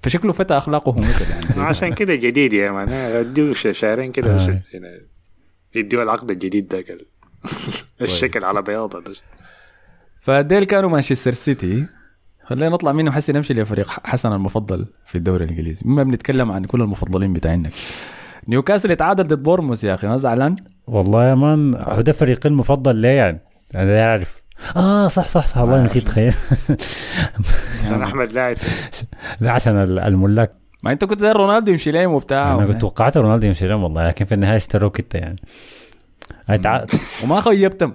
Speaker 1: فشكله فتى أخلاقه مثل يعني.
Speaker 3: عشان كده جديد يا مان. أديه شهرين كده
Speaker 2: آه.
Speaker 3: يعني يديه العقد الجديد ذاك ال- الشكل على بياض ده.
Speaker 1: فديل كانوا مانشستر سيتي. خلينا نطلع منه حسي نمشي لفريق حسن المفضل في الدوري الإنجليزي. مما بنتكلم عن كل المفضلين بتاعنا نيوكاسل اتعادل ضد بورنموث يا أخي ما زعلان؟
Speaker 2: والله يا man هو ده فريقي المفضل ليه يعني؟ أنا لا أعرف. آه صح صح صح والله نسيت تخيل
Speaker 3: عشان أحمد لاعب
Speaker 2: لا عشان ال- الملاك.
Speaker 1: ما أنت كنت داير رونالدو يمشي لهم وبتاع
Speaker 2: أنا كنت توقعت رونالدو يمشي لهم والله لكن في النهاية اشتروك أنت يعني.
Speaker 1: وما خيبتم.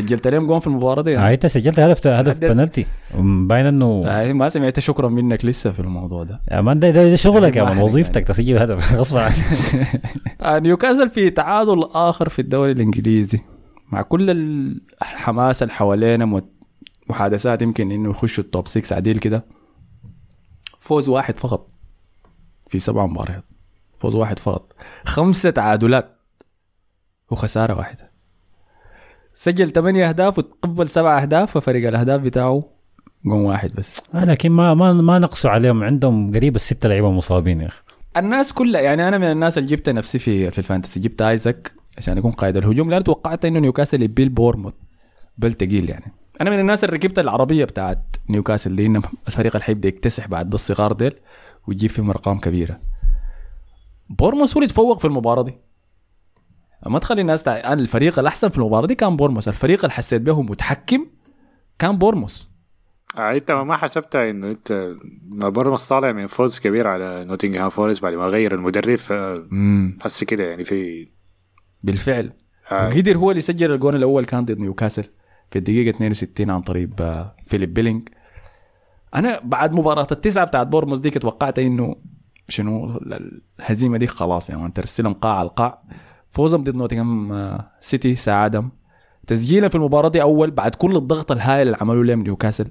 Speaker 1: سجلت لهم جون في المباراة دي
Speaker 2: آه انت سجلت هدف هدف. بنالتي. باين انه
Speaker 1: آه ما سمعت شكرا منك لسه في الموضوع ده.
Speaker 2: يا man ده, ده, ده شغلك يا
Speaker 1: ما man
Speaker 2: وظيفتك
Speaker 1: يعني.
Speaker 2: تسجل هدف. غصب عنك.
Speaker 1: آه نيوكاسل في تعادل آخر في الدوري الإنجليزي. مع كل الحماس اللي حوالينا محادثات يمكن إنه يخشوا ال top 6 عديل كده. فوز واحد فقط في سبع مباريات. فوز واحد فقط. خمسة تعادلات وخسارة واحدة. سجل ثمانية أهداف وتقبل سبع أهداف وفرق الأهداف بتاعه جون واحد بس.
Speaker 2: آه لكن ما ما ما نقسوا عليهم. عندهم قريب الستة لعيبة مصابين يا أخي.
Speaker 1: الناس كلها يعني أنا من الناس اللي جبت نفسي في في ال fantasy. جبت آيزاك عشان يكون قائد الهجوم لأن توقعت إنه نيوكاسل يبيل بورنموث بل تقيل يعني. أنا من الناس اللي ركبت العربية بتاعت نيوكاسل دي انه الفريق اللي حيبدا يكتسح بعد بس صغار ديل ويجيب فيهم أرقام كبيرة. بورنموث هو اللي تفوق في المباراة دي. ما تخلي الناس تع... أنا الفريق الأحسن في المباراة دي كان بورنموث. الفريق اللي حسيت به متحكم كان بورموس.
Speaker 3: آه أنت ما حسبتها إنه أنت بورنموث طالع من فوز كبير على نوتنغهام فورست بعد ما غير المدرب فحس كده يعني في
Speaker 1: بالفعل.
Speaker 3: آه.
Speaker 1: وقدر هو اللي يسجل الجون الأول كان ضد نيوكاسل في الدقيقة 62 عن طريق آه، فيليب بيلينج أنا بعد مباراة التسعة بتاعت بورنموث ديك توقعت إنه شنو الهزيمة دي خلاص يعني ترسلهم قاع القاع. فوزهم ضد نوتنغهام آه، سيتي ساعدهم. تسجيلهم في المباراة دي أول بعد كل الضغط الهائل اللي عملوه لهم نيوكاسل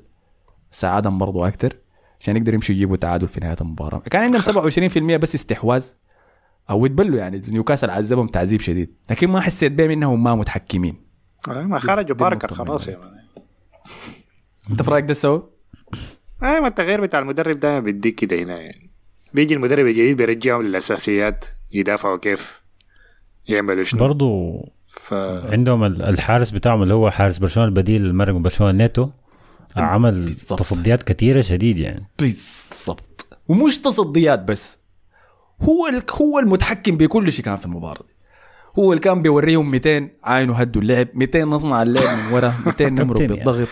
Speaker 1: ساعدهم برضو أكثر عشان يقدروا يمشوا يجيبوا تعادل في نهاية المباراة. كان عندهم 27% بس استحواذ أو يتبلوا يعني. نيوكاسل عذبهم تعذيب شديد لكن ما حسيت بهم إنهم ما متحكمين.
Speaker 3: آه، ما خرجوا باركر خلاص يا. man
Speaker 1: أنت في رأيك ده سوى؟
Speaker 3: اي ما التغيير بتاع المدرب دائما بيديك كده هنا. يعني بيجي المدرب الجديد بيرجعهم للأساسيات يدافعوا كيف؟ يعملوا شنو
Speaker 2: برضو
Speaker 3: ف
Speaker 2: عندهم ال- الحارس بتاعهم اللي هو حارس برشلونة البديل المرق من برشلونة نيتو عمل
Speaker 1: بالظبط.
Speaker 2: تصديات كثيره شديد يعني
Speaker 1: بالضبط ومش تصديات بس هو ال- هو المتحكم بكل شيء كان في المباراة دي. هو اللي كان بيوريهم 200 عاينوا هدوا اللعب 200 نصنع اللعب من ورا 200 نمرق
Speaker 2: يعني.
Speaker 1: بالضغط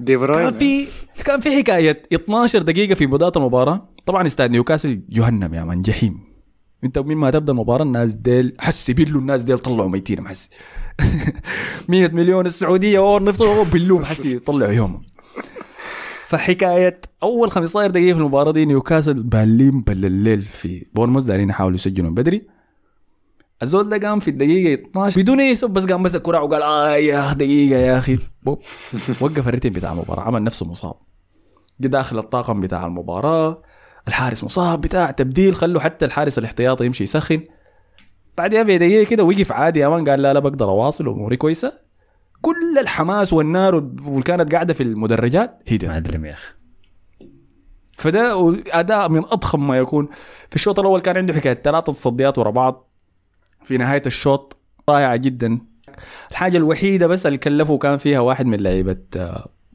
Speaker 3: دي
Speaker 1: كان في كان في حكاية 12 دقيقة في بداية المباراة طبعا استاد نيوكاسل جهنم يا man جحيم انت من ما تبدأ المباراه الناس ديل حس بيلوا الناس ديل طلعوا ميتين محسي. 100 مليون السعودية أوه نفطوا بيلوم حسي يطلعوا يومهم فحكاية أول 15 دقيقة في المباراة دي نيوكاسل بالين بل الليل في بورنموث دارين يحاولوا يسجلوا من بدري. الزول ده قام في الدقيقة 12 بدون أي سب بس قام مسك كرة وقال آه يا دقيقة يا أخي. وقف ال rhythm بتاع المباراة عمل نفسه مصاب. جه داخل الطاقم بتاع المباراة. الحارس مصاب بتاع تبديل خلوا حتى الحارس الاحتياطي يمشي يسخن. بعدها بدقيقة كده وقف عادي يا man قال لا لا بقدر أواصل أموري كويسة. كل الحماس والنار واللي كانت قاعدة في المدرجات هدى.
Speaker 2: معلم يا أخي.
Speaker 1: فده أداء من أضخم ما يكون. في الشوط الأول كان عنده حكاية ثلاثة تصديات ورا بعض. في نهاية الشوط رائعه جدا. الحاجة الوحيدة بس اللي كلفه كان فيها واحد من لعيبة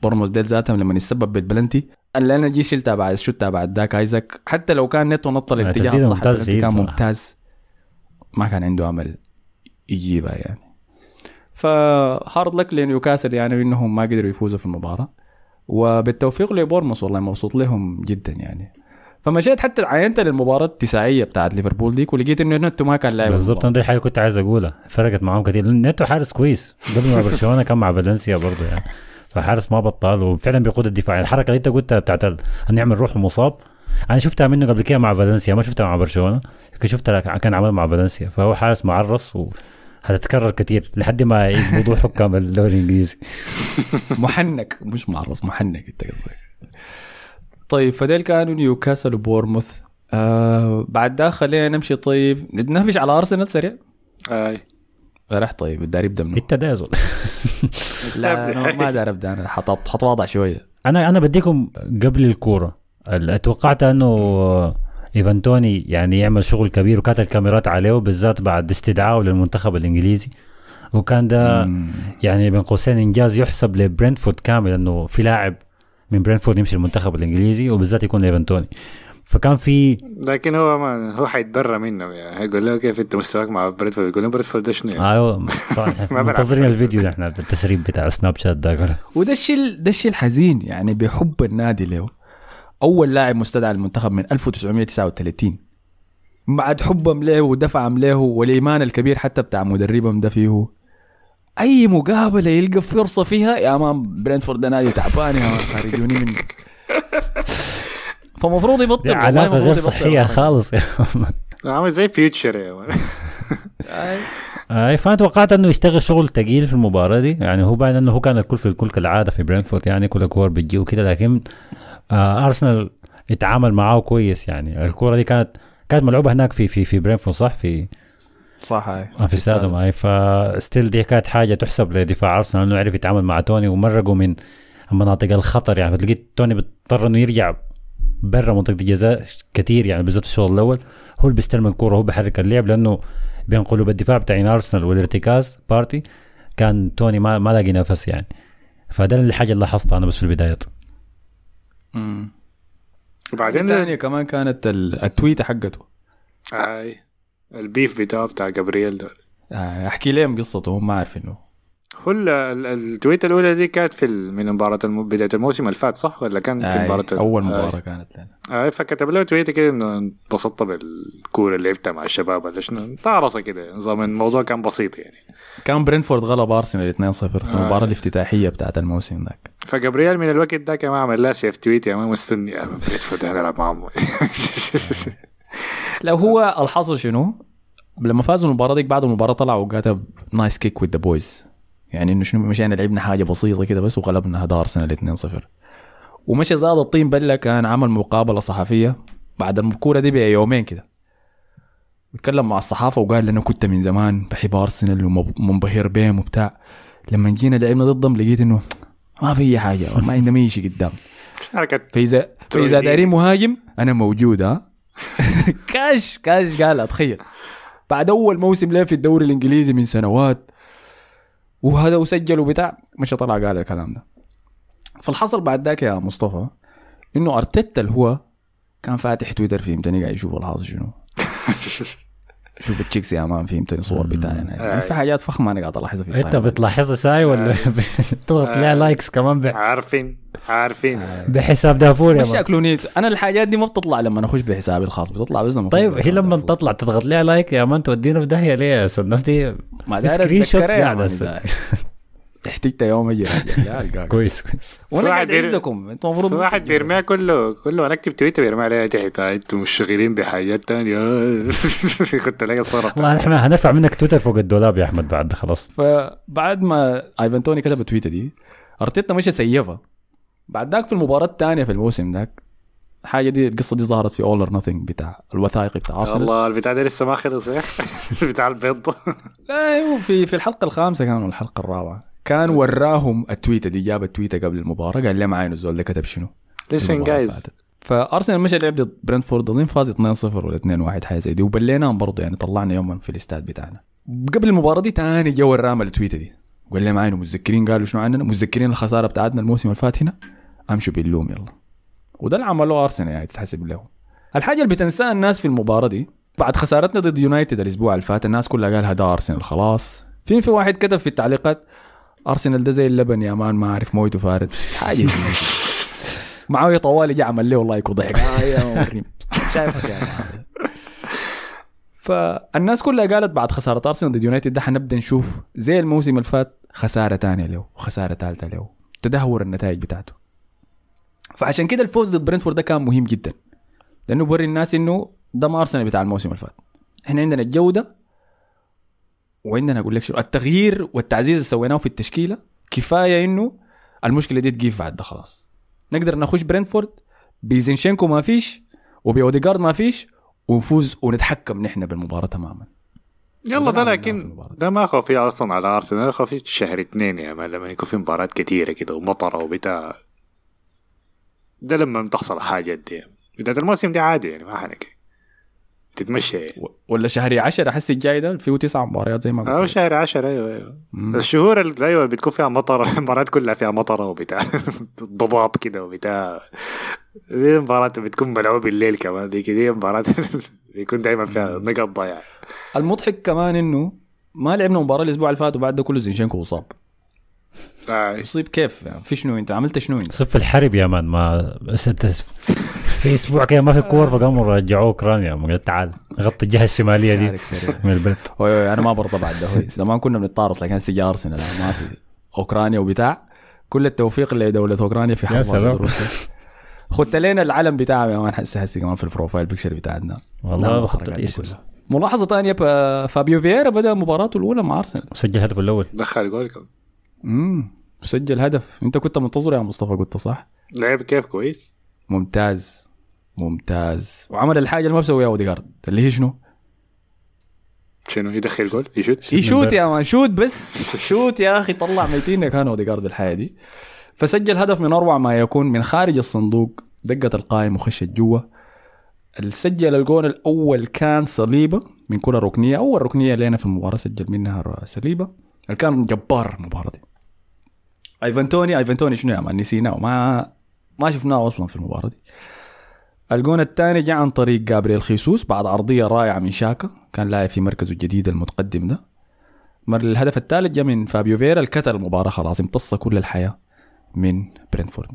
Speaker 1: بورنموث ديل ذاتهم لما يتسبب بالبلنتي. اللي أنا جي شلتها بعد شلتها بعد ذاك آيزاك. حتى لو كان نيتو نط الاتجاه الصح كان. ممتاز. ما كان عنده امل يجيبها يعني. ف hard luck لنيوكاسل يعني إنهم ما قدروا يفوزوا في المباراة. وبالتوفيق لبورنموث والله مبسوط لهم جدا يعني. فمشيت حتى عينت للمباراة التساعيه بتاعت ليفربول ديك ولقيت إنه نتو ما كان لاعب
Speaker 2: بالضبط أنا دي حاجة كنت عايز أقولها. فرقت معاهم كثير نيتو حارس كويس. قبل ما برشلونة كان مع فالنسيا برضه يعني. فحارس ما بطال وفعلا بيقود الدفاع. الحركة اللي انت قلتها بتاعت يعمل روح مصاب أنا شفتها منه قبل كده مع فالنسيا ما شفتها مع برشلونة لكن شفتها كان عمل مع فالنسيا. فهو حارس معرس وهتتكرر كثير لحد ما يضبطوا حكام الدوري الإنجليزي.
Speaker 1: محنك مش معرس محنك انت قصدك طيب فديل كانوا نيوكاسل وبورموث. آه بعد ده خلينا نمشي طيب نهبش على أرسنال سريع؟
Speaker 3: أي.
Speaker 1: راح طيب الدار يبدأ منه
Speaker 2: زول
Speaker 1: لا أنا ما دار أبدأ أنا. حط- حتواضع شوية.
Speaker 2: أنا أنا بديكم قبل الكورة. ال- توقعت أنه ايفان توني يعني يعمل شغل كبير وكانت الكاميرات عليه بالذات بعد استدعائه للمنتخب الإنجليزي. وكان ده
Speaker 1: مم.
Speaker 2: يعني بين قوسين إنجاز يحسب لبرنتفورد كامل أنه في لاعب من برنتفورد يمشي المنتخب الإنجليزي وبالذات يكون ايفان توني. فكان في
Speaker 3: لكن هو ما هو حيتبرى منه يعني. هيقول له كيف أنت مستواك مع برنتفورد؟ يقول له برنتفورد ده شنو يعني؟ أيوه.
Speaker 2: منتظرين الفيديو ده إحنا بالتسريب بتاع سناب شات ده
Speaker 1: وده الشيء ده الشيء الحزين يعني بحب النادي له. أول لاعب مستدعى للمنتخب من 1939 بعد حبهم له ودفعهم له والإيمان الكبير حتى بتاع مدربهم ده فيه. أي مقابلة يلقى فرصة فيها يا man برينتفورد ده نادي تعبان يا man خارجوني منه. فمفروض يبطل
Speaker 2: عناصر
Speaker 1: مفروض
Speaker 2: غير
Speaker 1: يبطل.
Speaker 2: صحيه خالص
Speaker 3: عامل زي فيوتشر يا.
Speaker 2: اي فانا توقعت أنه يشتغل شغل ثقيل في المباراة دي؟ يعني هو باين أنه هو كان الكل في الكل كالعادة في برينتفورد يعني كل الكور بتجي وكده لكن آه أرسنال يتعامل معاه كويس يعني. الكورة دي كانت كانت ملعوبة هناك في في في برينتفورد صح؟ في
Speaker 1: صح هاي
Speaker 2: آه، في استادهم اي. ف still دي كانت حاجة تحسب لدفاع أرسنال إنه عرف يتعامل مع توني ومرقوا من مناطق الخطر يعني. فتلقيت توني بيضطر إنه يرجع برا منطقة الجزاء كثير يعني بالذات في الشوط الأول. هو اللي بيستلم الكورة هو بيحرك اللعب لأنه بين قلوب الدفاع بتاعين ارسنال والإرتكاز بارتي. كان توني ما ما لاقي نفس يعني. فده الحاجة اللي لاحظتها أنا بس في البدايات.
Speaker 1: مم.
Speaker 3: وبعدين
Speaker 1: الثانية كمان كانت ال- التويتة حقته.
Speaker 3: أي ال beef بتاعه بتاع جابرييل ده.
Speaker 1: آه، أحكي لهم قصته هم ما عارفينه.
Speaker 3: هو ال- ال- التويتة الأولى دي كانت في من مباراة الم- بداية الموسم اللي فات صح ولا كان في
Speaker 1: آه،
Speaker 3: مباراة
Speaker 1: أول
Speaker 3: آه.
Speaker 1: مباراه كانت لنا
Speaker 3: آه فكتب له تويتة كده إنه انبسطت بالكورة اللي لعبتها مع الشباب ولا شنو طارصه كده نظام الموضوع كان بسيط يعني
Speaker 1: كان برينتفورد غلب أرسنال 2-0 في
Speaker 3: آه.
Speaker 1: المباراة الافتتاحية بتاعت الموسم ذاك
Speaker 3: فجابرييل من الوقت ده كان عمل لها save tweet يا man مستني يا برينتفورد هنلعب معهم
Speaker 1: لو هو الحصل شنو؟ لما فازوا المباراة ديك بعد المباراة طلع وكتب nice kick with the boys يعني إنه شنو مشينا لعبنا حاجة بسيطة كده بس وغلبنا هذا ارسنال 2-0 ومشى زاد الطين بلة كان عمل مقابلة صحفية بعد الكورة دي بيومين كده. بيتكلم مع الصحافة وقال لنا كنت من زمان بحب ارسنال ومنبهر بهم وبتاع. لما جينا لعبنا ضدهم لقيت إنه ما في أي حاجة ما عندهم اي شيء قدام.
Speaker 3: حركة
Speaker 1: فاذا
Speaker 3: فإذا.
Speaker 1: دايرين مهاجم أنا موجود ها؟ كاش كاش قال تخيل بعد أول موسم له في الدوري الإنجليزي من سنوات وهذا وسجل وبتاع مش طلع قال الكلام ده. فالحصل بعد ذاك يا مصطفى إنه أرتيتا اللي هو كان فاتح تويتر فهمتني قاعد يشوف الحاصل شنو. شوف التشيكس يا مان فهمتني صور بتاعي يعني في حاجات فخمة أنا قاعد ألاحظها في أنت.
Speaker 2: بتلاحظها ساي ولا بتضغط لها لايكس كمان ب-
Speaker 3: عارفين عارفين.
Speaker 2: بحساب دافور يا
Speaker 1: مش
Speaker 2: مان.
Speaker 1: اكلونيت أنا الحاجات دي ما بتطلع لما اخش بحسابي الخاص بتطلع بس لما
Speaker 2: طيب هي لما. تطلع تضغط لها لايك يا مان تودينا في داهية ليه؟ الناس دي
Speaker 1: ما
Speaker 2: في screenshots
Speaker 1: أتذكرها احتجت يوم ألقاك.
Speaker 2: كويس كويس.
Speaker 3: وأنا
Speaker 1: قاعد أعزكم. أنتوا المفروض
Speaker 3: في واحد بيرميها كله كله. أنا أكتب تويتر بيرميها عليها تحت. آه، أنتوا مش شغالين بحاجات تانية. كنت ألاقي الصورة
Speaker 2: والله إحنا هنرفع منك تويتر فوق الدولاب يا أحمد بعد خلاص.
Speaker 1: فبعد ما ايفان توني كتب التويتة دي أرتيتا مشى سيفها بعد ذاك في المباراة الثانية في الموسم ذاك الحاجة دي القصة دي ظهرت في All or Nothing بتاع الوثائقي بتاع أرسنال.
Speaker 3: والله البتاع ده لسه ما خلص يا أخي. بتاع البيض.
Speaker 1: لا في في الحلقة الخامسة كانوا الحلقة الرابعة. كان وراهم التويتة دي جاب التويتة قبل المباراة قال لهم عاينوا الزول؟ ده كتب شنو؟ المباراة
Speaker 3: جايز.
Speaker 1: فأرسنال مشى لعب ضد برنتفورد اظن فاز 2-0 ولا 2-1 حاجة زي دي. وبليناهم برضه يعني طلعنا يوما في الاستاد بتاعنا. قبل المباراة دي تاني جو الرام التويته دي. قال لهم عينوا؟ متذكرين؟ قالوا شنو عننا؟ متذكرين الخسارة بتاعتنا الموسم اللي فات هنا؟ أمشوا باللوم يلا. وده اللي عملوه أرسنال يعني تتحسب له الحاجة اللي بتنساها الناس في المباراة دي بعد خسارتنا ضد يونايتد الأسبوع اللي فات الناس كلها قال هذا أرسنال خلاص. في في واحد كتب في التعليقات أرسنال ده زي اللبن يا man ما أعرف مويته فارد. حاجة. معاوية طوالي جاء عمل له like وضحك آه يا مريم. شايفك يا man. فالناس كلها قالت بعد خسارة أرسنال ضد يونايتد ده حنبدأ نشوف زي الموسم اللي فات خسارة ثانية له وخساره ثالثه له تدهور النتائج بتاعته. فعشان كده الفوز ضد برنتفورد ده كان مهم جدا. لأنه بوري الناس إنه ده ما أرسنال بتاع الموسم اللي فات. إحنا عندنا الجودة وعندنا أقول لك شو التغيير والتعزيز اللي سويناه في التشكيلة كفاية إنه المشكلة دي تجيف بعد ده خلاص. نقدر نخش برنتفورد بزينشينكو ما فيش وبيوديجارد ما فيش ونفوز ونتحكم نحن بالمباراة تماما.
Speaker 3: يلا ده لكن. ده ما خوفي أصلا على أرسنال خوفي شهر اثنين يا man لما يكون في مباريات كثيره كده ومطرة وبتاع. ده لما تحصل حاجات دي. بداية الموسم دي عادي يعني ما حنكي. تتمشى يعني.
Speaker 1: ولا شهر 10 حسي الجاي ده فيه تسع مباريات زي ما قلت
Speaker 3: شهر 10 أيوه أيوه.
Speaker 1: مم.
Speaker 3: الشهور اللي أيوه اللي بتكون فيها مطر المباريات كلها فيها مطره وبتاع. ضباب كده وبتاع. دي المباراة بتكون ملعوبة بالليل كمان دي دي مباراة بيكون دايما فيها نقط ضايعة
Speaker 1: المضحك كمان إنه ما لعبنا مباراة الأسبوع اللي فات وبعد ده كله زينشينكو اصاب
Speaker 3: آه.
Speaker 1: اصيب كيف؟ يعني في شنو أنت؟ عملت شنو أنت؟
Speaker 2: صف الحرب يا مان ما بس أنت في أسبوع كده ما في كور فقاموا رجعوه أوكرانيا. قلت تعال غطي الجهة الشمالية دي. من البلد.
Speaker 1: أنا ما برضى بعد ده. هوي زمان كنا بنتطارص لكن هسه جا أرسنال. ما في أوكرانيا وبتاع. كل التوفيق لدولة أوكرانيا في
Speaker 2: يا
Speaker 1: حرب خدت لنا العلم بتاعهم يا مان هسه هسه كمان في البروفايل بيكشر بتاعنا
Speaker 2: والله الاسم
Speaker 1: كلها. ملاحظة ثانية فابيو فييرا بدأ مباراته الأولى مع أرسنال.
Speaker 2: سجل هدفه الأول.
Speaker 3: دخل جول كمان.
Speaker 1: امم سجل هدف. أنت كنت منتظره يا مصطفى قلت صح؟
Speaker 3: لعب كيف كويس.
Speaker 1: ممتاز. ممتاز. وعمل الحاجة اللي ما بسويها اوديجارد اللي هي شنو؟
Speaker 3: شنو؟ يدخل جول؟ يشوت؟
Speaker 1: يشوت يا man. شوت بس. شوت يا أخي. طلع ميتين كان اوديجارد بالحياة دي. فسجل هدف من أروع ما يكون من خارج الصندوق. دقت القائم وخشت جوا. اللي سجل الجون الأول كان صليبه من كرة ركنية. أول ركنية لنا في المباراة سجل منها صليبه اللي كان جبار المباراة دي. ايفان توني ايفان توني شنو يا man؟ نسيناه. ما ما شفناه أصلا في المباراة دي. الجون الثاني جاء عن طريق جابرييل خيسوس بعد عرضية رائعة من شاكا كان لاعب في مركزه الجديد المتقدم ده. مر الهدف الثالث جاء من فابيو فييرا الكتل المباراة خلاص امتص كل الحياة من برينتفورد.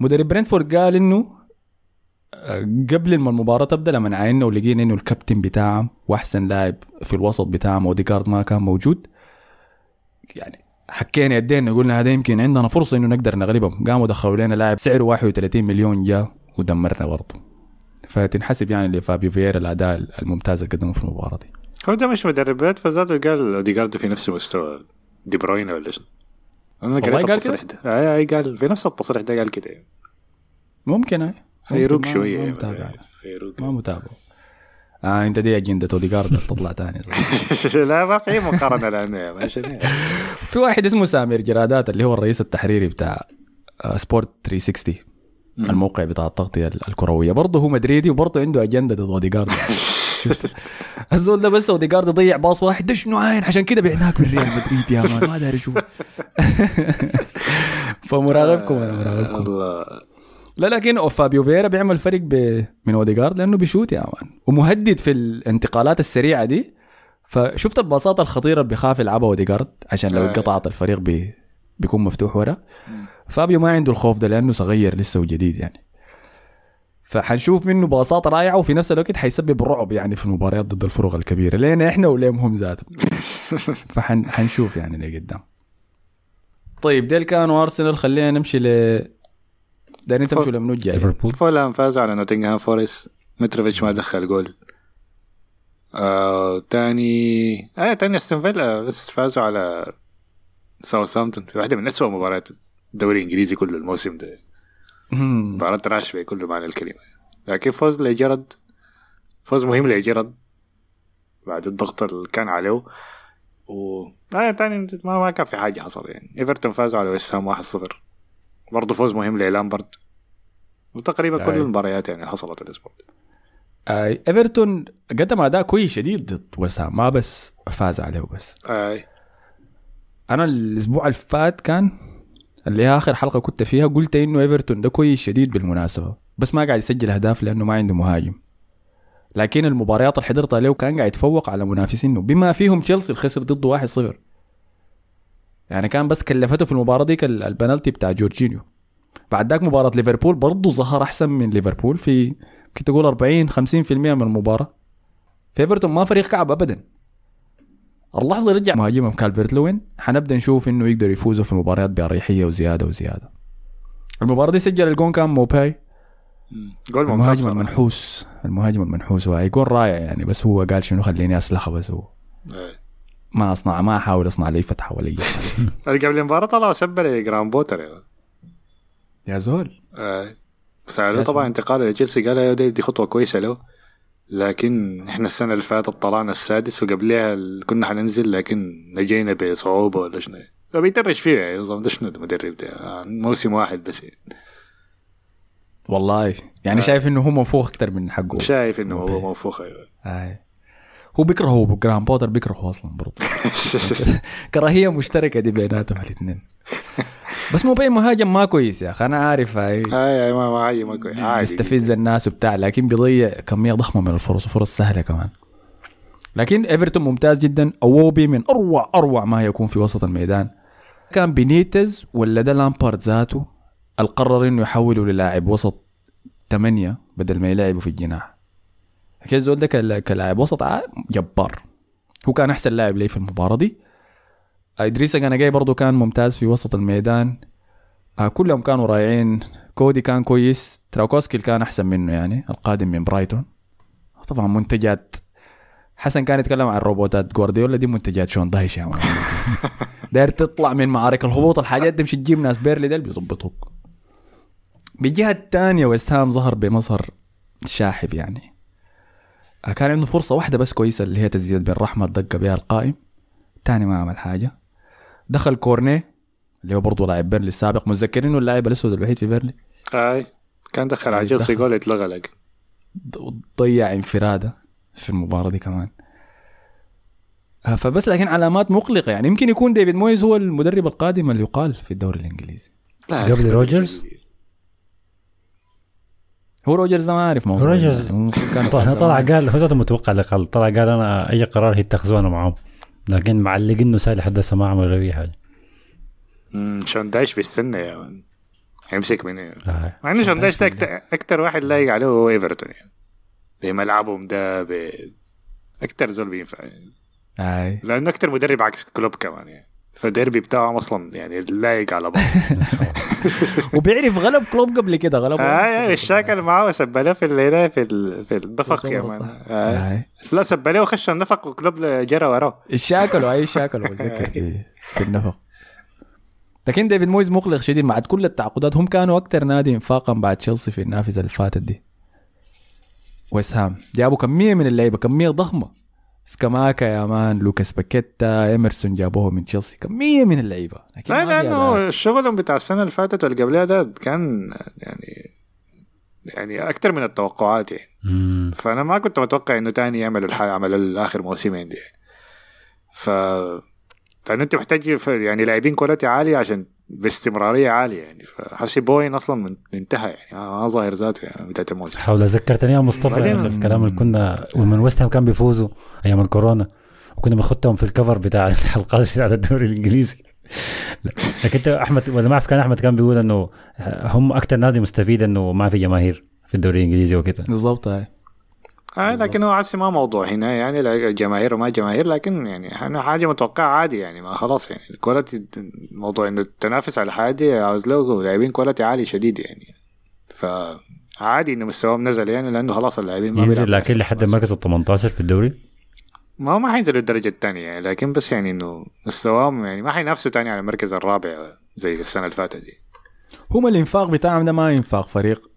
Speaker 1: مدرب برينتفورد قال إنه آه، قبل ما المباراة تبدأ لما عاينا ولقينا إنه الكابتن بتاعهم وأحسن لاعب في الوسط بتاعهم اوديجارد ما كان موجود. يعني حكينا يدينا قلنا هذا يمكن عندنا فرصة إنه نقدر نغلبهم. قاموا دخلوا لنا لاعب سعره 31 مليون جاء ودمرنا برضه. فتنحسب يعني لفابيو فييرا الأداء الممتاز اللي قدمه في المباراة دي.
Speaker 3: هو ده مش مدربات فذاته قال اوديجارد في نفس مستوى دي بروين ولا شنو؟
Speaker 1: أنا
Speaker 3: قريت
Speaker 1: قال
Speaker 3: التصريح ده. أي أي قال في نفس التصريح ده قال كده.
Speaker 1: ممكن هاي
Speaker 3: فيروق
Speaker 1: شوية ما. متابع.
Speaker 3: فيروق
Speaker 1: ما متابع. آه أنت دي اجنده اوديجارد تطلع تاني. صح.
Speaker 3: لا ما في اي مقارنه لأنه ماشي
Speaker 1: في واحد اسمه سامر جرادات اللي هو الرئيس التحريري بتاع آه، سبورت 360 الموقع بتاع التغطية ال- الكروية. برضه هو مدريدي وبرضه عنده أجندة ضد اوديجارد؟ الزول ده بس اوديجارد ضيع باص واحد. ده شنو عاين؟ عشان كده بعناك من ريال مدريد يا man. ما داري أشوف فمراقبكم أنا مراقبكم.
Speaker 3: الله.
Speaker 1: لا لكن فابيو فييرا بيعمل فرق ب... من اوديجارد لأنه بيشوت يا man. ومهدد في الانتقالات السريعة دي. فشفت الباصات الخطيرة اللي بيخاف يلعبها اوديجارد عشان لو
Speaker 3: آه.
Speaker 1: انقطعت الفريق بي... بيكون مفتوح ورا. فابيو ما عنده الخوف ده لأنه صغير لسه وجديد يعني. فحنشوف منه باصات رائعة وفي نفس الوقت حيسبب رعب يعني في المباريات ضد الفرق الكبيرة. لينا إحنا وليهم هم ذاتهم فحنشوف يعني لقدام طيب ديل كانوا ارسنال خلينا نمشي ل دايرين تمشوا لمنو الجاي؟
Speaker 2: ليفربول.
Speaker 3: فولهام فازوا على نوتنغهام فورست. متروفيتش ما دخل جول. آه تاني آه تاني أستون فيلا بس فازوا على ساوثهامبتون. في واحدة من أسوأ مباريات الدوري الإنجليزي كله الموسم ده.
Speaker 1: مم.
Speaker 3: مباراة trash بكل معنى الكلمة. لكن فوز لجيرارد فوز مهم لجيرارد. بعد الضغط اللي كان عليه. و آه تاني ما, ما كان في حاجة حصل يعني. إيفرتون فازوا على ويست هام 1-0 برضه فوز مهم للامبارد. وتقريبا كل. المباريات يعني حصلت الأسبوع ده.
Speaker 1: آه إيفرتون قدم أداء كويس شديد ضد ويست هام. ما بس فاز عليه بس.
Speaker 3: أي.
Speaker 1: أنا الأسبوع اللي فات كان اللي هي آخر حلقة كنت فيها قلت إنه إيفرتون ده كويس شديد بالمناسبة بس ما قاعد يسجل أهداف لأنه ما عنده مهاجم. لكن المباريات اللي حضرتها له كان قاعد يتفوق على منافسينه بما فيهم تشيلسي اللي خسر ضده 1-0 يعني كان بس كلفته في المباراة ديك ال- البنالتي بتاع جورجينيو. بعد ذاك مباراة ليفربول برضه ظهر أحسن من ليفربول في كنت تقول 40 50% من المباراة. في ايفرتون ما فريق كعب ابدا. اللحظه اللي رجع. مهاجمهم كالفيرت لوين؟ حنبدأ نشوف إنه يقدر يفوزوا في المباريات بأريحية وزيادة وزيادة. المباراة دي سجل الجون كان موباي
Speaker 3: جول ممتاز
Speaker 1: المهاجم. المنحوس. المهاجم المنحوس هو يكون رائع يعني بس هو قال شنو خليني اسلخه بس هو.
Speaker 3: أي.
Speaker 1: ما أصنع ما أحاول أصنع لي فتحة ولا اي
Speaker 3: قبل المباراة طلع سب لجرام بوتر يعني.
Speaker 1: يا زول.
Speaker 3: اي سألوه طبعا انتقاله لتشيلسي قال دي, دي خطوة كويسة له. لكن إحنا السنة اللي فاتت طلعنا السادس وقبلها كنا حننزل لكن نجينا بصعوبة ولا شنو. فبيدرج فيه يعني نظام؟ ده شنو المدرب ده؟ آه، موسم واحد بس. يعني.
Speaker 1: والله. يعني شايف إنه هو منفوخ أكثر من حقه.
Speaker 3: شايف إنه هو منفوخ أيوه.
Speaker 1: آي. هو بيكرهه جرام بوتر بيكرهه أصلا برضه. كراهية مشتركة دي بيناتهم الاثنين بس مو بأي مهاجم ما كويس يا أخي أنا عارف هاي.
Speaker 3: اي اي ما ما عادي ما كويس. عادي.
Speaker 1: يستفز الناس وبتاع لكن بيضيع كمية ضخمة من الفرص وفرص سهلة كمان. لكن إيفرتون ممتاز جدا. أووبي من أروع أروع ما يكون في وسط الميدان. كان بينيتز ولا ده لامبارد ذاته القرر إنه يحوله للاعب وسط ثمانية بدل ما يلعبه في الجناح. كيف زول ده كلا- كلاعب وسط جبار. هو كان أحسن لاعب لي في المباراة دي. إدريس جاي برضه كان ممتاز في وسط الميدان. آه كلهم كانوا رايعين كودي كان كويس. تاركوسكي كان أحسن منه يعني القادم من برايتون. طبعا منتجات حسن كان يتكلم عن روبوتات جوارديولا دي منتجات شون دايش يا man. داير تطلع من معارك الهبوط الحاجات دي مش تجيب ناس بيرنلي اللي بيظبطوك. بالجهه الثانية ويست هام ظهر بمظهر شاحب يعني. آه، كان عنده فرصة واحدة بس كويسة اللي هي تسديد بن رحمة دق بها القائم. تاني ما عمل حاجة. دخل كورنيه اللي هو برضه لاعب بيرنلي السابق. متذكرين اللاعب الأسود الوحيد في بيرنلي؟
Speaker 3: اي كان دخل على تشيلسي
Speaker 1: دخل.
Speaker 3: جول اتلغى لك
Speaker 1: ضيع انفرادة في المباراة دي كمان. آه، فبس لكن علامات مقلقة. يعني يمكن يكون ديفيد مويز هو المدرب القادم اللي يقال في الدوري الإنجليزي.
Speaker 3: لا
Speaker 2: قبل روجرز؟
Speaker 1: هو روجرز ما عارف موضوع.
Speaker 2: روجرز.
Speaker 1: يعني
Speaker 2: طلع قال هو متوقع يقال. طلع قال أنا أي قرار هيتخذوه أنا معاهم. لكن مقلق إنه لحد هسه ما عمل اي حاجة
Speaker 3: مم، شون دايش بيستنى يا man هيمسك من إيه؟
Speaker 2: آه.
Speaker 3: مع إنه شون دايش ده أكتر واحد لايق عليه هو إيفرتون يعني بملعبهم ده ب... أكتر زول بينفع يعني.
Speaker 1: أي
Speaker 3: لأنه أكتر مدرب عكس كلوب كمان يعني فالديربي بتاعهم أصلا يعني لايق على بعض.
Speaker 1: وبيعرف غلب كلوب قبل كده غلب
Speaker 3: اتشاكل معاه وسبله في الليلة في. في النفق يا man. آه.
Speaker 1: اي
Speaker 3: لا سبله وخش النفق وكلوب جرى وراه.
Speaker 1: اتشاكلوا في في النفق. لكن ديفيد مويز مقلق شديد مع كل التعاقدات هم كانوا أكثر نادي انفاقا بعد تشيلسي في النافذة اللي فاتت دي. ويست هام جابوا كمية من اللعيبة كمية ضخمة. سكاماكا يا man لوكاس باكيتا إيمرسون جابوه من تشيلسي كميه من اللعيبة لكن
Speaker 3: لا. لأنه شغلهم بتاع السنة اللي فاتت واللي قبلها ده كان يعني يعني أكتر من التوقعات يعني
Speaker 2: مم.
Speaker 3: فأنا ما كنت متوقع إنه تاني يعملوا الحاجة عملوا الآخر موسمين دي ف انت محتاج يعني لاعبين quality عالية عشان باستمرارية عالية يعني. فحسي بوين أصلا من- انتهى يعني. ما ظاهر ذاته يعني بدايه الموسم.
Speaker 2: حاول ذكرتني يا مصطفى الكلام اللي كنا لما ويست هام كان بيفوزوا أيام الكورونا وكنا بنخدهم في ال cover بتاع الحلقات بتاعت الدوري الإنجليزي. لكن أنت احمد ولا ما أعرف كان أحمد كان بيقول إنه هم أكثر نادي مستفيد إنه ما في جماهير في الدوري الإنجليزي وكده.
Speaker 1: بالضبط هاي
Speaker 3: آه لكن هو هسي ما موضوع هنا يعني لا جماهير وما جماهير لكن يعني أنا حاجة متوقعة عادي يعني ما خلاص يعني ال quality موضوع انه التنافس على حاجة عاوز له لاعبين quality عالي شديد يعني. فعادي انه مستواهم نزل يعني لأنه خلاص اللاعبين ما
Speaker 2: ينزل لكن لحد. المركز ال 18 في الدوري؟
Speaker 3: ما هو ما حينزلوا الدرجه الثانية يعني لكن بس يعني إنه مستواهم يعني ما حينافسوا تاني على المركز الرابع زي السنة اللي فاتت دي.
Speaker 1: هم الإنفاق بتاعهم ده ما انفاق فريق.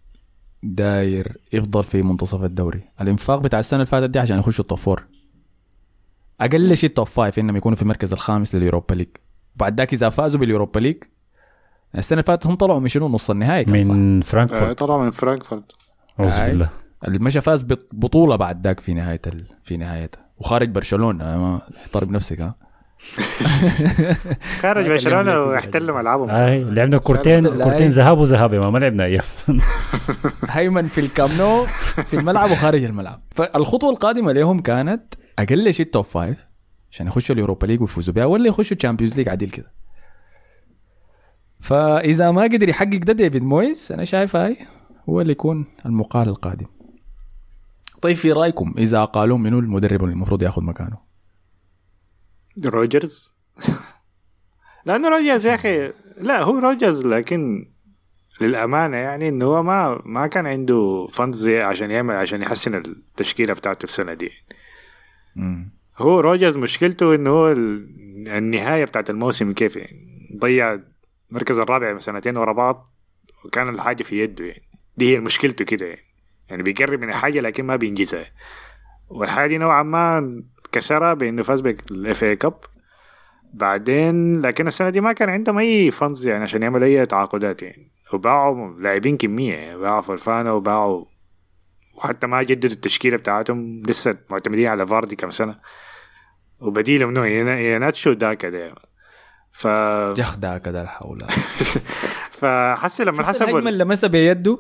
Speaker 1: داير يفضل في منتصف الدوري. الإنفاق بتاع السنة اللي فاتت دي عشان يخشوا ال top four أقل شيء ال top five إنهم يكونوا في المركز الخامس لل Europa League. بعد ذاك إذا فازوا بال Europa League السنة اللي فاتت هم طلعوا من شنو؟ نص النهائي كان صح.
Speaker 2: من
Speaker 3: آه
Speaker 2: فرانكفورت
Speaker 3: طلعوا من فرانكفورت.
Speaker 2: أعوذ
Speaker 1: هاي.
Speaker 2: بالله.
Speaker 1: المشى فاز ببطوله بعد ذاك في نهاية ال... في نهايتها. وخارج برشلونة ما احترم نفسك ها.
Speaker 3: خارج برشلونة واحتلوا ملعبهم.
Speaker 2: هاي لعبنا كورتين كورتين. ذهاب وذهاب يا man, لعبنا أيام.
Speaker 1: هيمن في الكامب نو في الملعب وخارج الملعب. فالخطوة القادمة لهم كانت أقل شيء ال top five عشان يخشوا ال Europa League ويفوزوا بها ولا يخشوا ال Champions League عديل كده. فإذا ما قدر يحقق ده ديفيد مويز أنا شايف هاي هو اللي يكون المقال القادم. طيب في رأيكم إذا قالوا منو المدرب اللي المفروض ياخذ مكانه؟
Speaker 3: روجرز؟ لأنه روجرز يا أخي لا هو روجرز لكن للأمانة يعني إنه هو ما ما كان عنده funds عشان يعمل عشان يحسن التشكيلة بتاعته السنة دي.
Speaker 1: مم.
Speaker 3: هو روجرز مشكلته إنه هو ال- النهاية بتاعت الموسم كيف؟ يعني ضيع المركز الرابع سنتين ورا بعض وكان الحاجة في يده يعني. دي هي مشكلته كده يعني. يعني بيقرب من الحاجة لكن ما بينجزها. والحاجة دي نوعا ما كسرها بأنه فاز بال FA Cup بعدين لكن السنة دي ما كان عندهم أي funds يعني عشان يعملوا أي تعاقدات يعني. وباعوا لاعبين كمية يعني. باعوا فوفانا وباعوا وحتى ما جددوا التشكيلة بتاعتهم. لسه معتمدين على فاردي كم سنة. وبديل منه. إيهيناتشو داكا ده ف
Speaker 1: يخدع كده الحول.
Speaker 3: فحسي لما حسبوا
Speaker 1: الهجمة اللي مسها بيده؟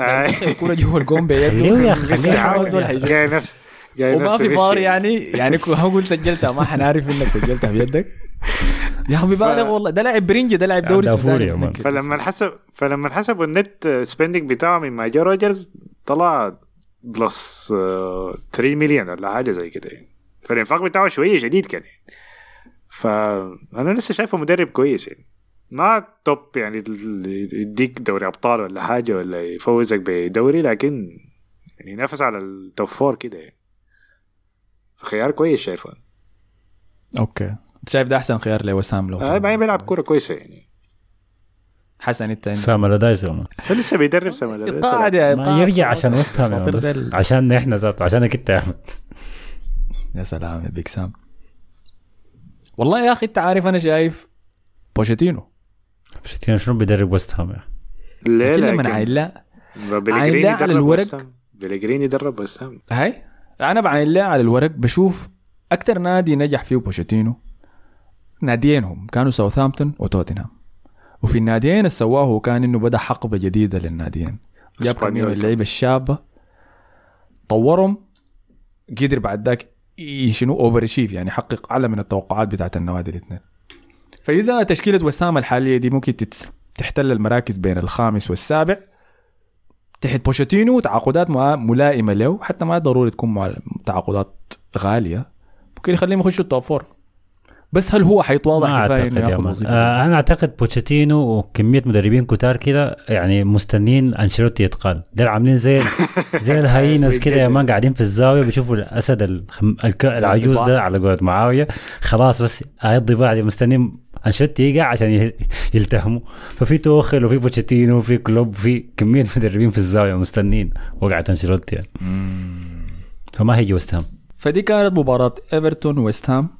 Speaker 3: آه.
Speaker 1: الكورة جوا الجون بيده.
Speaker 2: يا؟
Speaker 3: لسه
Speaker 1: حيجوا.
Speaker 3: جاي
Speaker 1: وما في. فار يعني. يعني هقول سجلتها ما حنعرف إنك سجلتها بيدك يا أخي ببالغ والله ده لاعب برنجي ده لاعب دوري. متأكد.
Speaker 3: فلما حسب فلما حسبوا النت سبيندنج بتاعه من ما جا روجرز طلع بلس آه، 3 مليون ولا حاجة زي كده يعني. فالانفاق بتاعه شوية شديد كان يعني. فانا لسه شايفه مدرب كويس يعني. ما top يعني يديك دوري أبطال ولا حاجة ولا يفوزك بدوري لكن يعني ينافس على ال top four كده يعني. خيار كويس شايفه.
Speaker 1: okay. أنت شايف ده أحسن خيار لوسام لو
Speaker 3: آه بعدين بيلعب كورة كويسة يعني.
Speaker 1: حسن أنت.
Speaker 2: سام man.
Speaker 3: لسه بيدرب
Speaker 2: ما
Speaker 1: قاعد
Speaker 2: يرجع. عشان وست هام عشان إحنا ذاته عشانك أنت يا أحمد.
Speaker 1: يا سلام يا بيك سام. والله يا أخي أنت عارف أنا شايف بوشيتينو.
Speaker 2: بوشيتينو شنو بيدرب وست هام يا؟
Speaker 3: ليه
Speaker 1: لكن عين لا
Speaker 3: بلغريني
Speaker 1: عين لا على
Speaker 3: درب
Speaker 1: الورق.
Speaker 3: وست هام. بلغريني درب وست هام.
Speaker 1: هاي؟ أنا بعين لا على الورق بشوف أكثر نادي نجح فيه بوشيتينو. ناديينهم كانوا ساوثهامبتون وتوتنهام. وفي الناديين اللي سواه كان إنه بدأ حقبة جديدة للناديين. جاب من. اللعيبه الشابة طورهم قدر بعد ذاك شنو over achieve يعني يحقق أعلى من التوقعات بتاعت النوادي الاثنين. فإذا تشكيلة وسام الحالية دي ممكن تحتل المراكز بين الخامس والسابع. تحت بوتشيتينو تعاقدات ملائمة له حتى ما ضروري تكون مع تعاقدات غالية. ممكن يخليهم يخشوا ال top four. بس هل هو حيتواضع
Speaker 2: كفاية
Speaker 1: إنه
Speaker 2: يا
Speaker 1: ياخذ. وظيفة؟
Speaker 2: آه أنا أعتقد بوتشيتينو وكمية مدربين كتار كده يعني مستنين أنشيلوتي يتقال. دول عاملين زي زي ال hyenas كده يا man قاعدين في الزاوية بيشوفوا الأسد الخم... الك... العجوز ده على قولة معاوية. خلاص بس هيضي بعد مستنين أنشيلوتي يقع عشان يلتهموا. ففي توخل وفي بوتشيتينو وفي كلوب وفي كمية مدربين في الزاوية مستنين وقعت أنشيلوتي يعني. فما هيجي وست هام.
Speaker 1: فدي كانت مباراة إيفرتون ويست هام.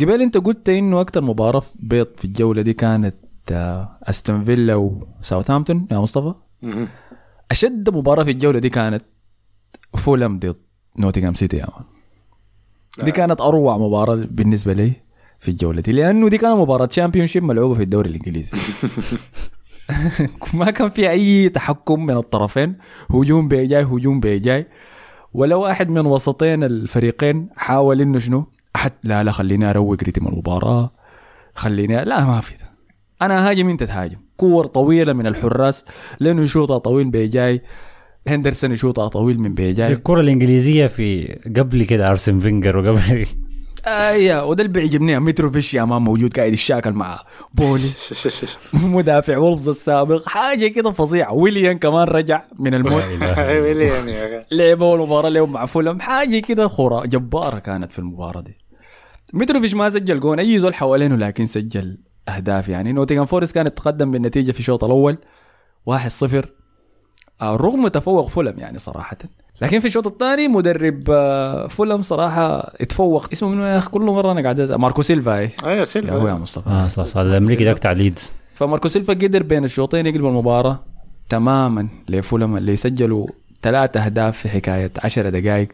Speaker 1: قبل انت قلت إنه أكتر مباراة بيض في الجولة دي كانت آه، أستون فيلا وساوثهامبتون يا مصطفى. أشد مباراة في الجولة دي كانت فولم ضد نوتنغهام سيتي يا man. دي
Speaker 3: آه.
Speaker 1: كانت أروع مباراة بالنسبة لي في الجولة دي لأنه دي كانت مباراة Championship ملعوبة في الدوري الإنجليزي. ما كان في أي تحكم من الطرفين هجوم بيجاي هجوم بيجاي. ولا واحد من وسطين الفريقين حاول إنه شنو؟ احد لا لا خليني أروق رتم المباراة. خليني لا ما في. ده أنا هاجم أنت تهاجم. كور طويلة من الحراس. لينو يشوطها طويل بيجاي. هندرسون يشوطها طويل من بيجاي.
Speaker 2: الكرة الإنجليزية في قبل كده أرسن فينجر وقبل
Speaker 1: أيوه وده اللي بيعجبني. متروفيش يا man موجود قاعد يشاكل مع بولي. مدافع وولفز السابق. حاجة كده فظيعة. ويليان كمان رجع من الموت
Speaker 3: ويليان يا أخي.
Speaker 1: لعبوا اول مباراه لهم مع فولم حاجة كده خرا جبارة كانت في المباراة دي. متروفيش ما سجل جون. أي زول حوالينه لكن سجل أهداف يعني. نوتنغهام فورست كانت تقدم بالنتيجة في الشوط الأول 1-0 آه، رغم تفوق فولم يعني صراحة. لكن في الشوط الثاني مدرب آه، فولم صراحة اتفوق اسمه منو يا أخي؟ كل مرة أنا قاعد أز- ماركو سيلفا اي
Speaker 3: أيوه
Speaker 1: يا هو يا
Speaker 3: سيلفا
Speaker 1: مصطفى.
Speaker 2: آه صح صح. الأمريكي ده بتاع ليدز.
Speaker 1: فماركو سيلفا قدر بين الشوطين يقلب المباراة تماما لفولم اللي سجلوا ثلاثة أهداف في حكاية عشر دقائق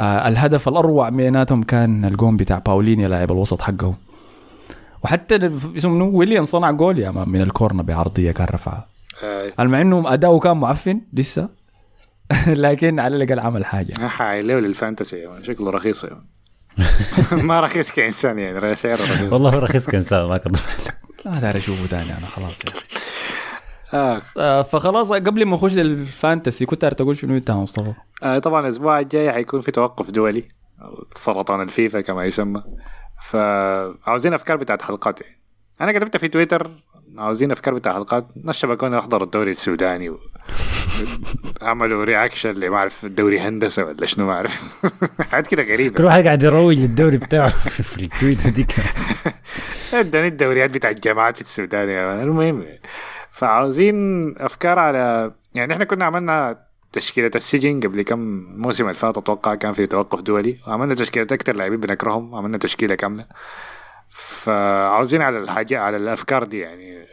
Speaker 1: آه الهدف الأروع بيناتهم كان الجون بتاع بالينيا لاعب الوسط حقه. وحتى اسمه ويليان صنع جول يا man من ال corner بعرضية كان رفعها مع انه أداؤه كان معفن لسه. لكن على الأقل عمل
Speaker 3: حاجة. حايله لل fantasy. شكله رخيص. ما رخيص كإنسان يعني سعره رخيص.
Speaker 2: والله هو رخيص كإنسان ما كذب
Speaker 1: لا داير أشوفه تاني أنا خلاص. يا أخي
Speaker 3: آخ.
Speaker 1: آه فخلاص قبل ما نخش لل fantasy كنت تقول شنو انت يا مصطفى؟
Speaker 3: آه طبعا الأسبوع الجاي حيكون في توقف دولي سرطان الفيفا كما يسمى. فعاوزين أفكار بتاعت حلقات. يعني. أنا كتبت في تويتر عاوزين أفكار بتاعت حلقات. ناس شبكونا نحضر الدوري السوداني و... عملوا reaction اللي ما أعرف الدوري هندسة ولا شنو ما أعرف. حاجات كده
Speaker 2: كل
Speaker 3: غريبه
Speaker 2: واحد قاعد يروج للدوري بتاعه في ال tweet ديك.
Speaker 3: اداني الدوريات بتاعت الجامعات في السودان المهم. فعاوزين أفكار على يعني إحنا كنا عملنا تشكيلة السجن قبل كم موسم اللي فات أتوقع كان في توقف دولي. وعملنا تشكيلة أكتر لاعبين بنكرههم. عملنا تشكيلة كاملة. فعاوزين على الحاجة على الأفكار دي يعني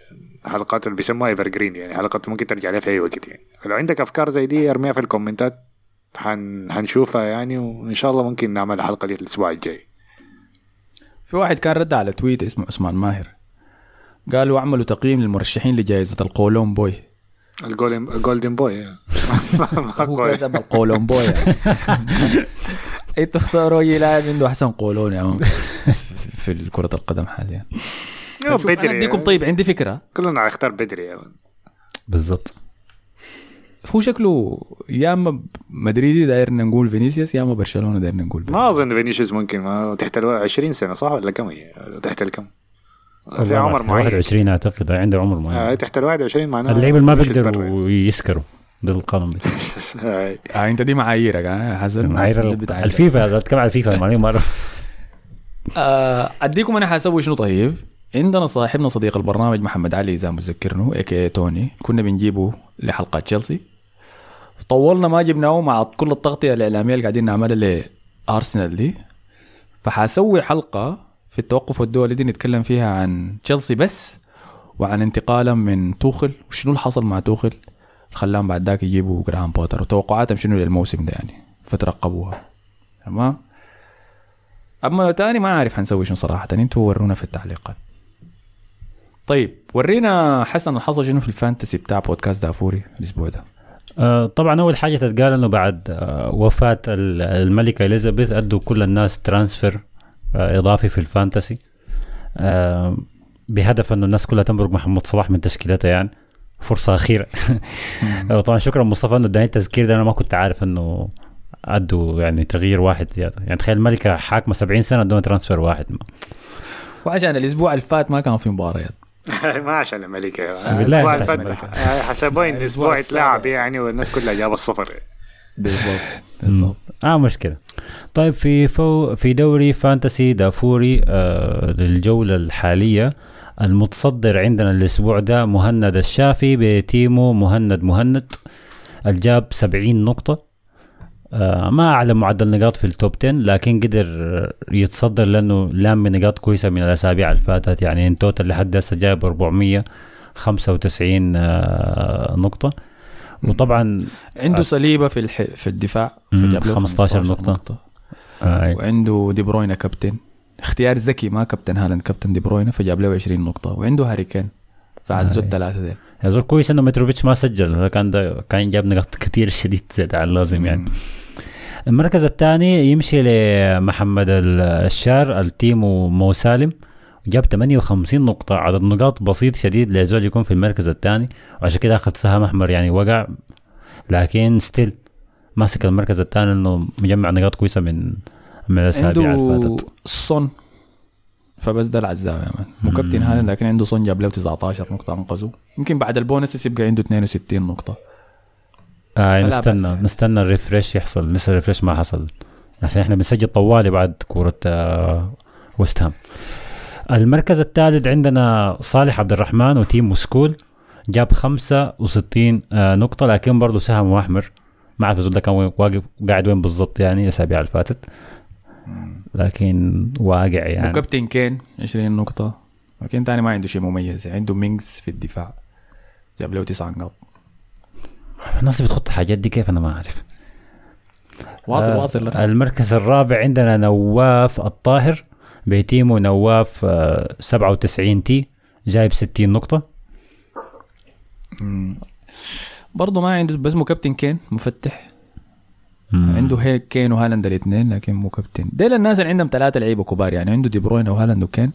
Speaker 3: حلقات اللي بيسموها evergreen يعني حلقات ممكن ترجع لها في أي وقت يعني. فلو عندك أفكار زي دي ارميها في الكومنتات. حن حنشوفها يعني وإن شاء الله ممكن نعمل الحلقة دي الأسبوع الجاي.
Speaker 1: في واحد كان رد على tweet اسمه عثمان ماهر. قالوا اعملوا تقييم للمرشحين لجائزة القولون boy.
Speaker 3: ال golden ال golden boy. ما
Speaker 1: هو
Speaker 3: كويس.
Speaker 1: كتب القولون boy. يعني. أنتوا اختاروا أي لاعب عنده أحسن قولون يا في كرة القدم حاليا. أنا
Speaker 3: بدري.
Speaker 1: أديكم طيب عندي فكرة.
Speaker 3: كلنا هنختار بدري يا.
Speaker 2: بالضبط.
Speaker 1: هو شكله يا أما مدريدي دايرنا نقول فينيسيوس يا أما برشلونة دايرنا نقول
Speaker 3: ما أظن فينيسيوس ممكن ما تحت ال 20 سنة صح ولا كم تحت الكم؟ في عمر معين.
Speaker 2: 21 أعتقد عنده عمر
Speaker 3: آه،
Speaker 2: معين
Speaker 3: تحت ال 21 معناها
Speaker 2: اللعيبه ما بيقدروا يسكروا ده
Speaker 3: برا. آه،
Speaker 1: آه انت دي معاييرك ها حسن.
Speaker 2: معايير الفيفا بتكلم على الفيفا؟ ما ما اعرف
Speaker 1: آه، أديكم أنا حاسوي شنو طيب؟ عندنا صاحبنا صديق البرنامج محمد علي إذا متذكرنه AKA توني كنا بنجيبه لحلقة تشيلسي طولنا ما جبناه مع كل التغطية الإعلامية اللي قاعدين نعملها لأرسنال دي. فحاسوي حلقة في التوقف الدولي دي نتكلم فيها عن تشيلسي بس وعن انتقالها من توخل وشنو اللي حصل مع توخل خلاهم بعد ذاك يجيبوا جراهام بوتر. وتوقعاتهم شنو للموسم ده يعني؟ فترقبوها. تمام؟ أما تاني ما عارف حنسوي شنو صراحة. أنتوا ورونا في التعليقات. طيب ورينا حسن الحصل شنو في ال fantasy بتاع بودكاست دافوري الأسبوع ده.
Speaker 2: آه، طبعا أول حاجة تتقال إنه بعد آه، وفاة ال- الملكة إليزابيث أدوا كل الناس transfer. إضافي في ال fantasy. آه، بهدف انه الناس كلها تمرق محمد صلاح من تشكيلتها يعني. فرصة أخيرة. طبعا شكرا مصطفى أنه اداني التذكير ده أنا ما كنت عارف أنه أدوا يعني تغيير واحد زيادة. يعني تخيل الملكه حاكمه 70 سنة ادونا transfer واحد.
Speaker 1: وعشان الأسبوع اللي فات ما كان في مباريات
Speaker 3: ما عشان الملكه
Speaker 2: الأسبوع
Speaker 3: اللي
Speaker 1: الملكة.
Speaker 3: فات آه، حسبوا ان الأسبوع اتلعب يعني والناس كلها جابت الصفر
Speaker 1: بالضبط. بالضبط.
Speaker 2: آه مشكلة. طيب في فو في دوري fantasy دافوري آه للجولة الحالية المتصدر عندنا الأسبوع ده مهند الشافي ب team و مهند مهند الجاب 70 نقطة. آه ما اعلى معدل نقاط في ال top 10 لكن قدر يتصدر لأنه لام نقاط كويسة من الأسابيع اللي فاتت. يعني in total لحد هسه جايب 495 آه نقطة. وطبعا
Speaker 1: عنده صليبة في الح... في الدفاع فجاب له
Speaker 2: 15 نقطة. آه
Speaker 1: وعنده دي بروينا كابتن. اختيار ذكي ما كابتن هالاند كابتن دي بروينا فجاب له 20 نقطة. وعنده هاري كين فعزوا
Speaker 2: آه.
Speaker 1: الثلاثه دي
Speaker 2: يا زول كويس إنه متروفيتش ما سجل هذا كان ده كان جاب نقاط كثير شديد زيادة عن اللازم يعني. المركز الثاني يمشي لمحمد ال- الشار ال team و مو سالم. جاب 58 نقطة. عدد نقاط بسيط شديد لزول يكون في المركز الثاني. وعشان كده أخذ سهم أحمر يعني وقع. لكن still ماسك المركز الثاني إنه مجمع نقاط كويسة من من الأسابيع اللي
Speaker 1: عنده
Speaker 2: فاتت.
Speaker 1: صن. فبس ده العزاوي يا man. مو كابتن. هالاند لكن عنده صن جاب له 19 نقطة أنقذه. يمكن بعد البونس يبقى عنده 62 نقطة.
Speaker 2: آه نستنى
Speaker 1: يعني.
Speaker 2: نستنى ال refresh يحصل. لسه ال refresh ما حصل. عشان إحنا بنسجل طوالي بعد كورة آه ويست هام. المركز الثالث عندنا صالح عبد الرحمن و team موسكول جاب 65 آه نقطة لكن برضه سهم أحمر ما أعرف ده كان واقف قاعد وين بالضبط يعني الأسابيع اللي فاتت. لكن واقع يعني.
Speaker 1: وكابتن كين 20 نقطة. لكن تاني ما عنده شيء مميز عنده مينجز في الدفاع. جاب له 9 نقاط.
Speaker 2: الناس بتخط الحاجات دي كيف؟ أنا ما أعرف.
Speaker 1: واصل
Speaker 2: آه،
Speaker 1: واصل.
Speaker 2: المركز الرابع عندنا نواف الطاهر. ب team و نواف آه 97 تي جايب 60 نقطة.
Speaker 1: مم. برضه ما عنده بس مو كابتن كين مفتح
Speaker 2: مم.
Speaker 1: عنده هاري كين وهالاند الاثنين لكن مو كابتن. ديل الناس اللي عندهم ثلاثة لعيبة كبار يعني عنده دي بروين وهالاند وكين.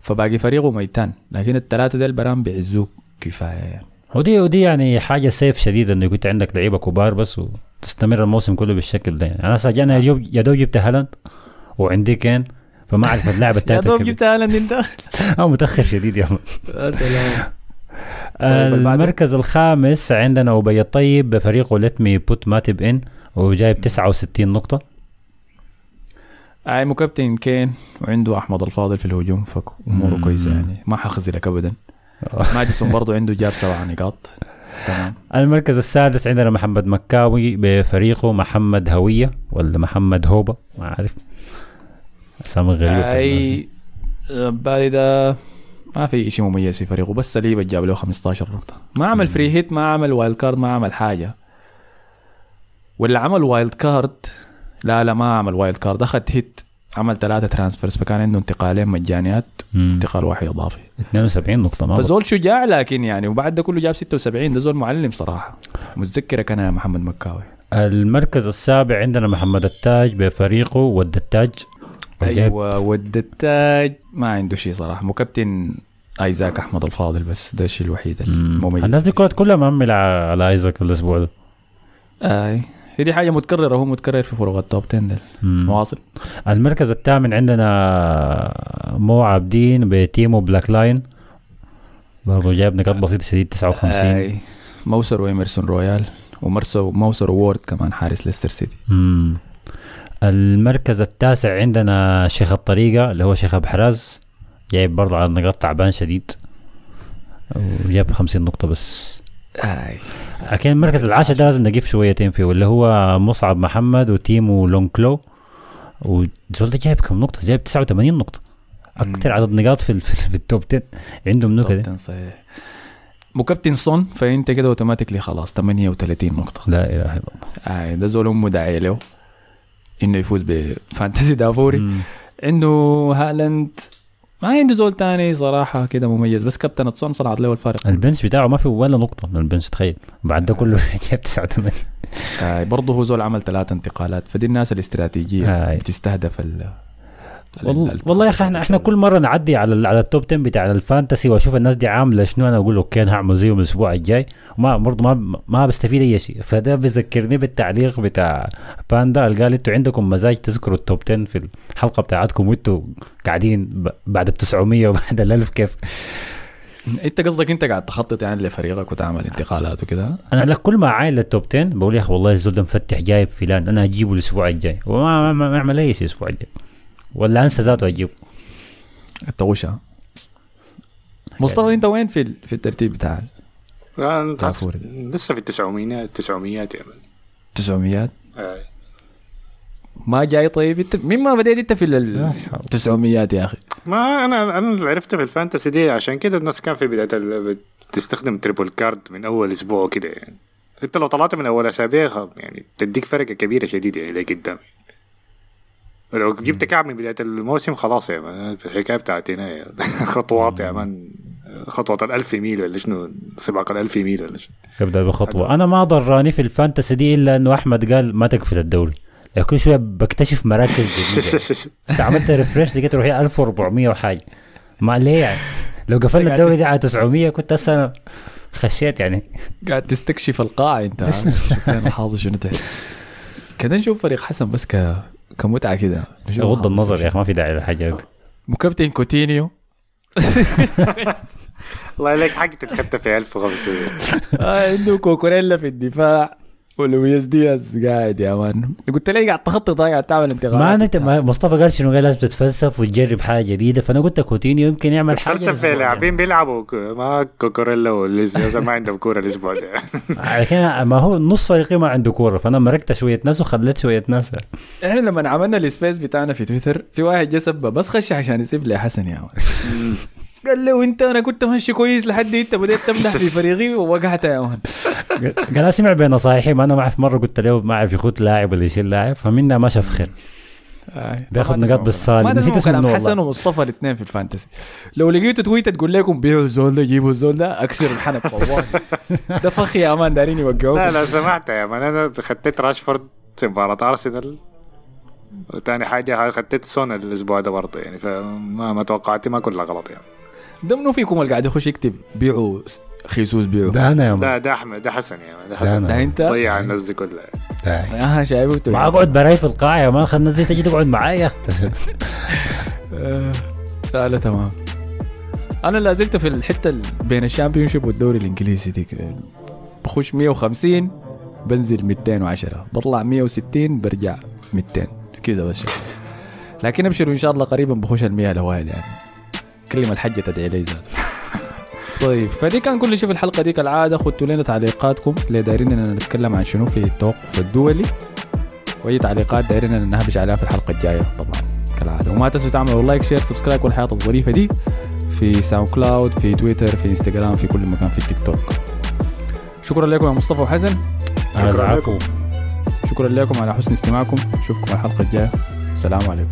Speaker 1: فباقي فريقه ميتان لكن الثلاثة ديل براهم بيعزوك كفاية يعني.
Speaker 2: ودي ودي يعني حاجة safe شديد إنه كنت عندك لعيبة كبار بس وتستمر الموسم كله بالشكل ده. يعني أنا سجلنا دوب يا دوب جبت هالاند وعندي كين. فما أعرف اللاعب
Speaker 1: يا
Speaker 2: الثالث
Speaker 1: دوب
Speaker 2: كيف-
Speaker 1: جبت هالاند انت
Speaker 2: آه متأخر شديد يا.
Speaker 1: يا سلام. طيب، اللي بعده؟
Speaker 2: المركز الخامس عندنا أبي الطيب بفريقه let me put Matip in وجايب 69 نقطة.
Speaker 1: أي مو كابتن كين وعنده أحمد الفاضل في الهجوم فأموره
Speaker 2: مم.
Speaker 1: كويسة يعني. ما حخزلك ابدا ماديسون برضه عنده جاب سبع نقاط. تمام.
Speaker 2: المركز السادس عندنا محمد مكاوي بفريقه محمد هوية ولا محمد هوبة ما عارف اسامي دي.
Speaker 1: أي بالي ده ما في شيء مميز في فريقه بس سليبة جاب له 15 نقطة. ما عمل free hit ما عمل wild card ما عمل حاجة. واللي عمل wild card لا لا ما عمل wild card أخذ hit عمل ثلاثة transfers فكان عنده انتقالين مجانيات. انتقال واحد إضافي.
Speaker 2: 72 نقطة ما.
Speaker 1: فزول شجاع لكن يعني وبعد ده كله جاب 76 ده زول معلم صراحة. متذكرك أنا يا محمد مكاوي.
Speaker 2: المركز السابع عندنا محمد التاج بفريقه ود التاج.
Speaker 1: أيوه ود التاج ما عنده شيء صراحة. مكابتن آيزاك أحمد الفاضل بس ده الشيء الوحيد
Speaker 2: مم.
Speaker 1: المميز.
Speaker 2: الناس دي كلها كلها مأملة على آيزاك الأسبوع ده.
Speaker 1: آي. هي دي حاجة متكررة هو متكرر في فرق ال top 10 ده
Speaker 2: المركز الثامن عندنا مو عابدين ب team و black lion. برضه جايب نقاط بسيطة شديد 59
Speaker 1: آي. موسر وإيمرسون رويال ومرسو موسر وورد كمان حارس ليستر سيتي.
Speaker 2: مم. المركز التاسع عندنا شيخ الطريقة اللي هو شيخ أبحراز جايب برضه على نقاط تعبان شديد. وجاب 50 نقطة بس.
Speaker 1: آي.
Speaker 2: لكن المركز العاشر ده لازم نقف شويتين فيه واللي هو مصعب محمد و team و لونكلو. وزول ده جايب كم نقطة؟ جايب 89 نقطة. أكثر. عدد نقاط في, في ال top 10 عندهم نكدة
Speaker 1: 10 صحيح. مكابتن صن فإنت كده automatically خلاص 38 نقطة.
Speaker 2: لا إله إلا الله.
Speaker 1: ده زول أمه داعية له. إنه يفوز ب fantasy دافوري.
Speaker 2: مم.
Speaker 1: عنده هالاند ما عنده زول تاني صراحة كده مميز بس كابتن صن صنعت له الفارق
Speaker 2: ال bench بتاعه ما في ولا نقطة من ال bench تخيل. بعد ده كله جايب 89
Speaker 1: آه برضه هو زول عمل ثلاث انتقالات فدي الناس الاستراتيجية
Speaker 2: آه.
Speaker 1: بتستهدف ال
Speaker 2: والله,
Speaker 1: ال-
Speaker 2: والله يا أخي إحنا إحنا كل مرة نعدي على على ال top 10 بتاع ال fantasy وأشوف الناس دي عاملة شنو أنا أقول okay أنا هعمل زيهم الأسبوع الجاي. وما برضه ما ما بستفيد أي شيء. فده بيذكرني بالتعليق بتاع باندا. قال إنتوا عندكم مزاج تذكروا ال top 10 في الحلقة بتاعتكم وإنتوا قاعدين بعد ال 900 وبعد ال 1000 كيف.
Speaker 1: أنت قصدك أنت قاعد تخطط يعني لفريقك وتعمل انتقالات وكده؟
Speaker 2: أنا لك كل ما عاين لل top 10 بقول يا أخي والله الزول ده مفتح جايب فلان أنا اجيبه الأسبوع الجاي. وما ما, ما, ما أعمل أي شيء الأسبوع الجاي. ولا انسى ذاته اجيبه.
Speaker 1: التغوشة مصطفى انت وين في ال- في الترتيب بتاع
Speaker 3: أنا
Speaker 1: تعفوري.
Speaker 3: لسه في التسعميات التسعميات يعني.
Speaker 1: 900
Speaker 3: آه.
Speaker 1: ما جاي طيب؟ انت مين ما بديت انت في ال 900 يا أخي؟
Speaker 3: ما أنا أنا اللي عرفته في ال fantasy دي عشان كده الناس كان في بداية ال- بتستخدم triple card من أول أسبوع كده يعني. انت لو طلعت من أول أسابيع يعني تديك فرقة كبيرة شديده يعني لقدام لو جبت كعب من بداية الموسم خلاص يا man الحكاية بتاعت هنا يا خطوات يا man خطوة الألف ميل ولا شنو؟ سباق الألف ميل ولا شنو؟
Speaker 2: ابدأ بخطوة. أنا ما ضراني في ال fantasy دي إلا إنه أحمد قال ما تقفل الدوري. يعني كل شوية بكتشف مراكز جديدة. بس عملت refresh لقيت روحي 1400 وحاجة. ما ليه يعني؟ لو قفلنا الدوري ده على 900 كنت هسه أنا خشيت يعني.
Speaker 1: قاعد تستكشف القاع انت شوف لنا الحاضر شنو تحت. كده نشوف فريق حسن بس ك كمتعة كده.
Speaker 2: غض النظر. يا أخي ما في داعي للحاجه دي
Speaker 1: وكابتن كوتينيو.
Speaker 3: الله عليك حق تتخطى في 1500
Speaker 1: آه عنده كوكوريلا في الدفاع. ولويس دياز قاعد يا man. قلت لي قاعد تخطط قاعد تعمل انتقالات
Speaker 2: ما انت مصطفى قال شنو؟ قال لازم تتفلسف وتجرب حاجة جديدة. فأنا قلت كوتينيو يمكن يعمل حاجة
Speaker 3: فلسفه
Speaker 2: الأسبوع
Speaker 3: لاعبين بيلعبوا. ما كوكوريلا زلمة ما عندهم كورة الأسبوع ده.
Speaker 2: كده ما هو نص فريقي ما عنده كورة. فأنا مرقت شوية ناس وخليت شوية ناس.
Speaker 1: إحنا لما عملنا ال space بتاعنا في تويتر في واحد جه سبه بس خش عشان يسيب لي حسن يا man. قال له انت أنا كنت ماشي كويس لحد انت بديت تمدح في فريقي ووقعت يا man
Speaker 2: قال اسمع بين نصايحي ما أنا ما اعرف مرة قلت له ما أعرف يخوت لاعب ولا يشيل لاعب فمنا ما شاف خير. بياخد نقاط بالصالح. نسيت اسمه
Speaker 1: كلام حسن
Speaker 2: والله.
Speaker 1: ومصطفى الاثنين في ال fantasy. لو لقيتوا تويته تقول لكم بيعوا الزول ده جيبوا الزول ده أكسر الحنك والله. ده فخ يا man دارين يوقعوكم
Speaker 3: لا لا سمعت يا man أنا خديت راشفورد في مباراة أرسنال. وتاني حاجة خديت سون الأسبوع ده برضه يعني فما ما توقعاتي ما كلها غلط يعني.
Speaker 1: ده منو فيكم اللي قاعد يخش يكتب. بيعوا. خيسوس بيعوا.
Speaker 2: ده أنا يا
Speaker 3: ده ده أحمد ده حسن يا man ده حسن.
Speaker 1: ده أنت؟
Speaker 3: ضيع الناس دي كلها.
Speaker 1: آه شايفه
Speaker 2: ما أقعد براي في القاع يا man خل الناس دي تجي تقعد معايا.
Speaker 1: آه، سأله تمام. أنا لا زلت في الحتة ال- بين ال Championship والدوري الإنجليزي دي كده. بخش 150 بنزل 210 بطلع 160 برجع 200 كذا بس. لكن أبشروا إن شاء الله قريبا بخش ال 100 الاوائل يعني. كلمة الحجة تدعي لي ذات طيب فدي كان كل شيء في الحلقة دي كالعادة ختوا لنا تعليقاتكم. اللي دايرين إننا نتكلم عن شنو في التوقف الدولي. وأي تعليقات دايرين إننا نهبش عليها في الحلقة الجاية طبعا كالعادة. وما تنسوا تعملوا like share subscribe كل الحياة الظريفة دي في ساوند كلاود في تويتر في انستغرام في كل مكان في التيك توك شكرا لكم يا مصطفى وحسن.
Speaker 3: شكراً لكم.
Speaker 1: شكرا لكم على حسن استماعكم. نشوفكم الحلقة الجاية. السلام عليكم.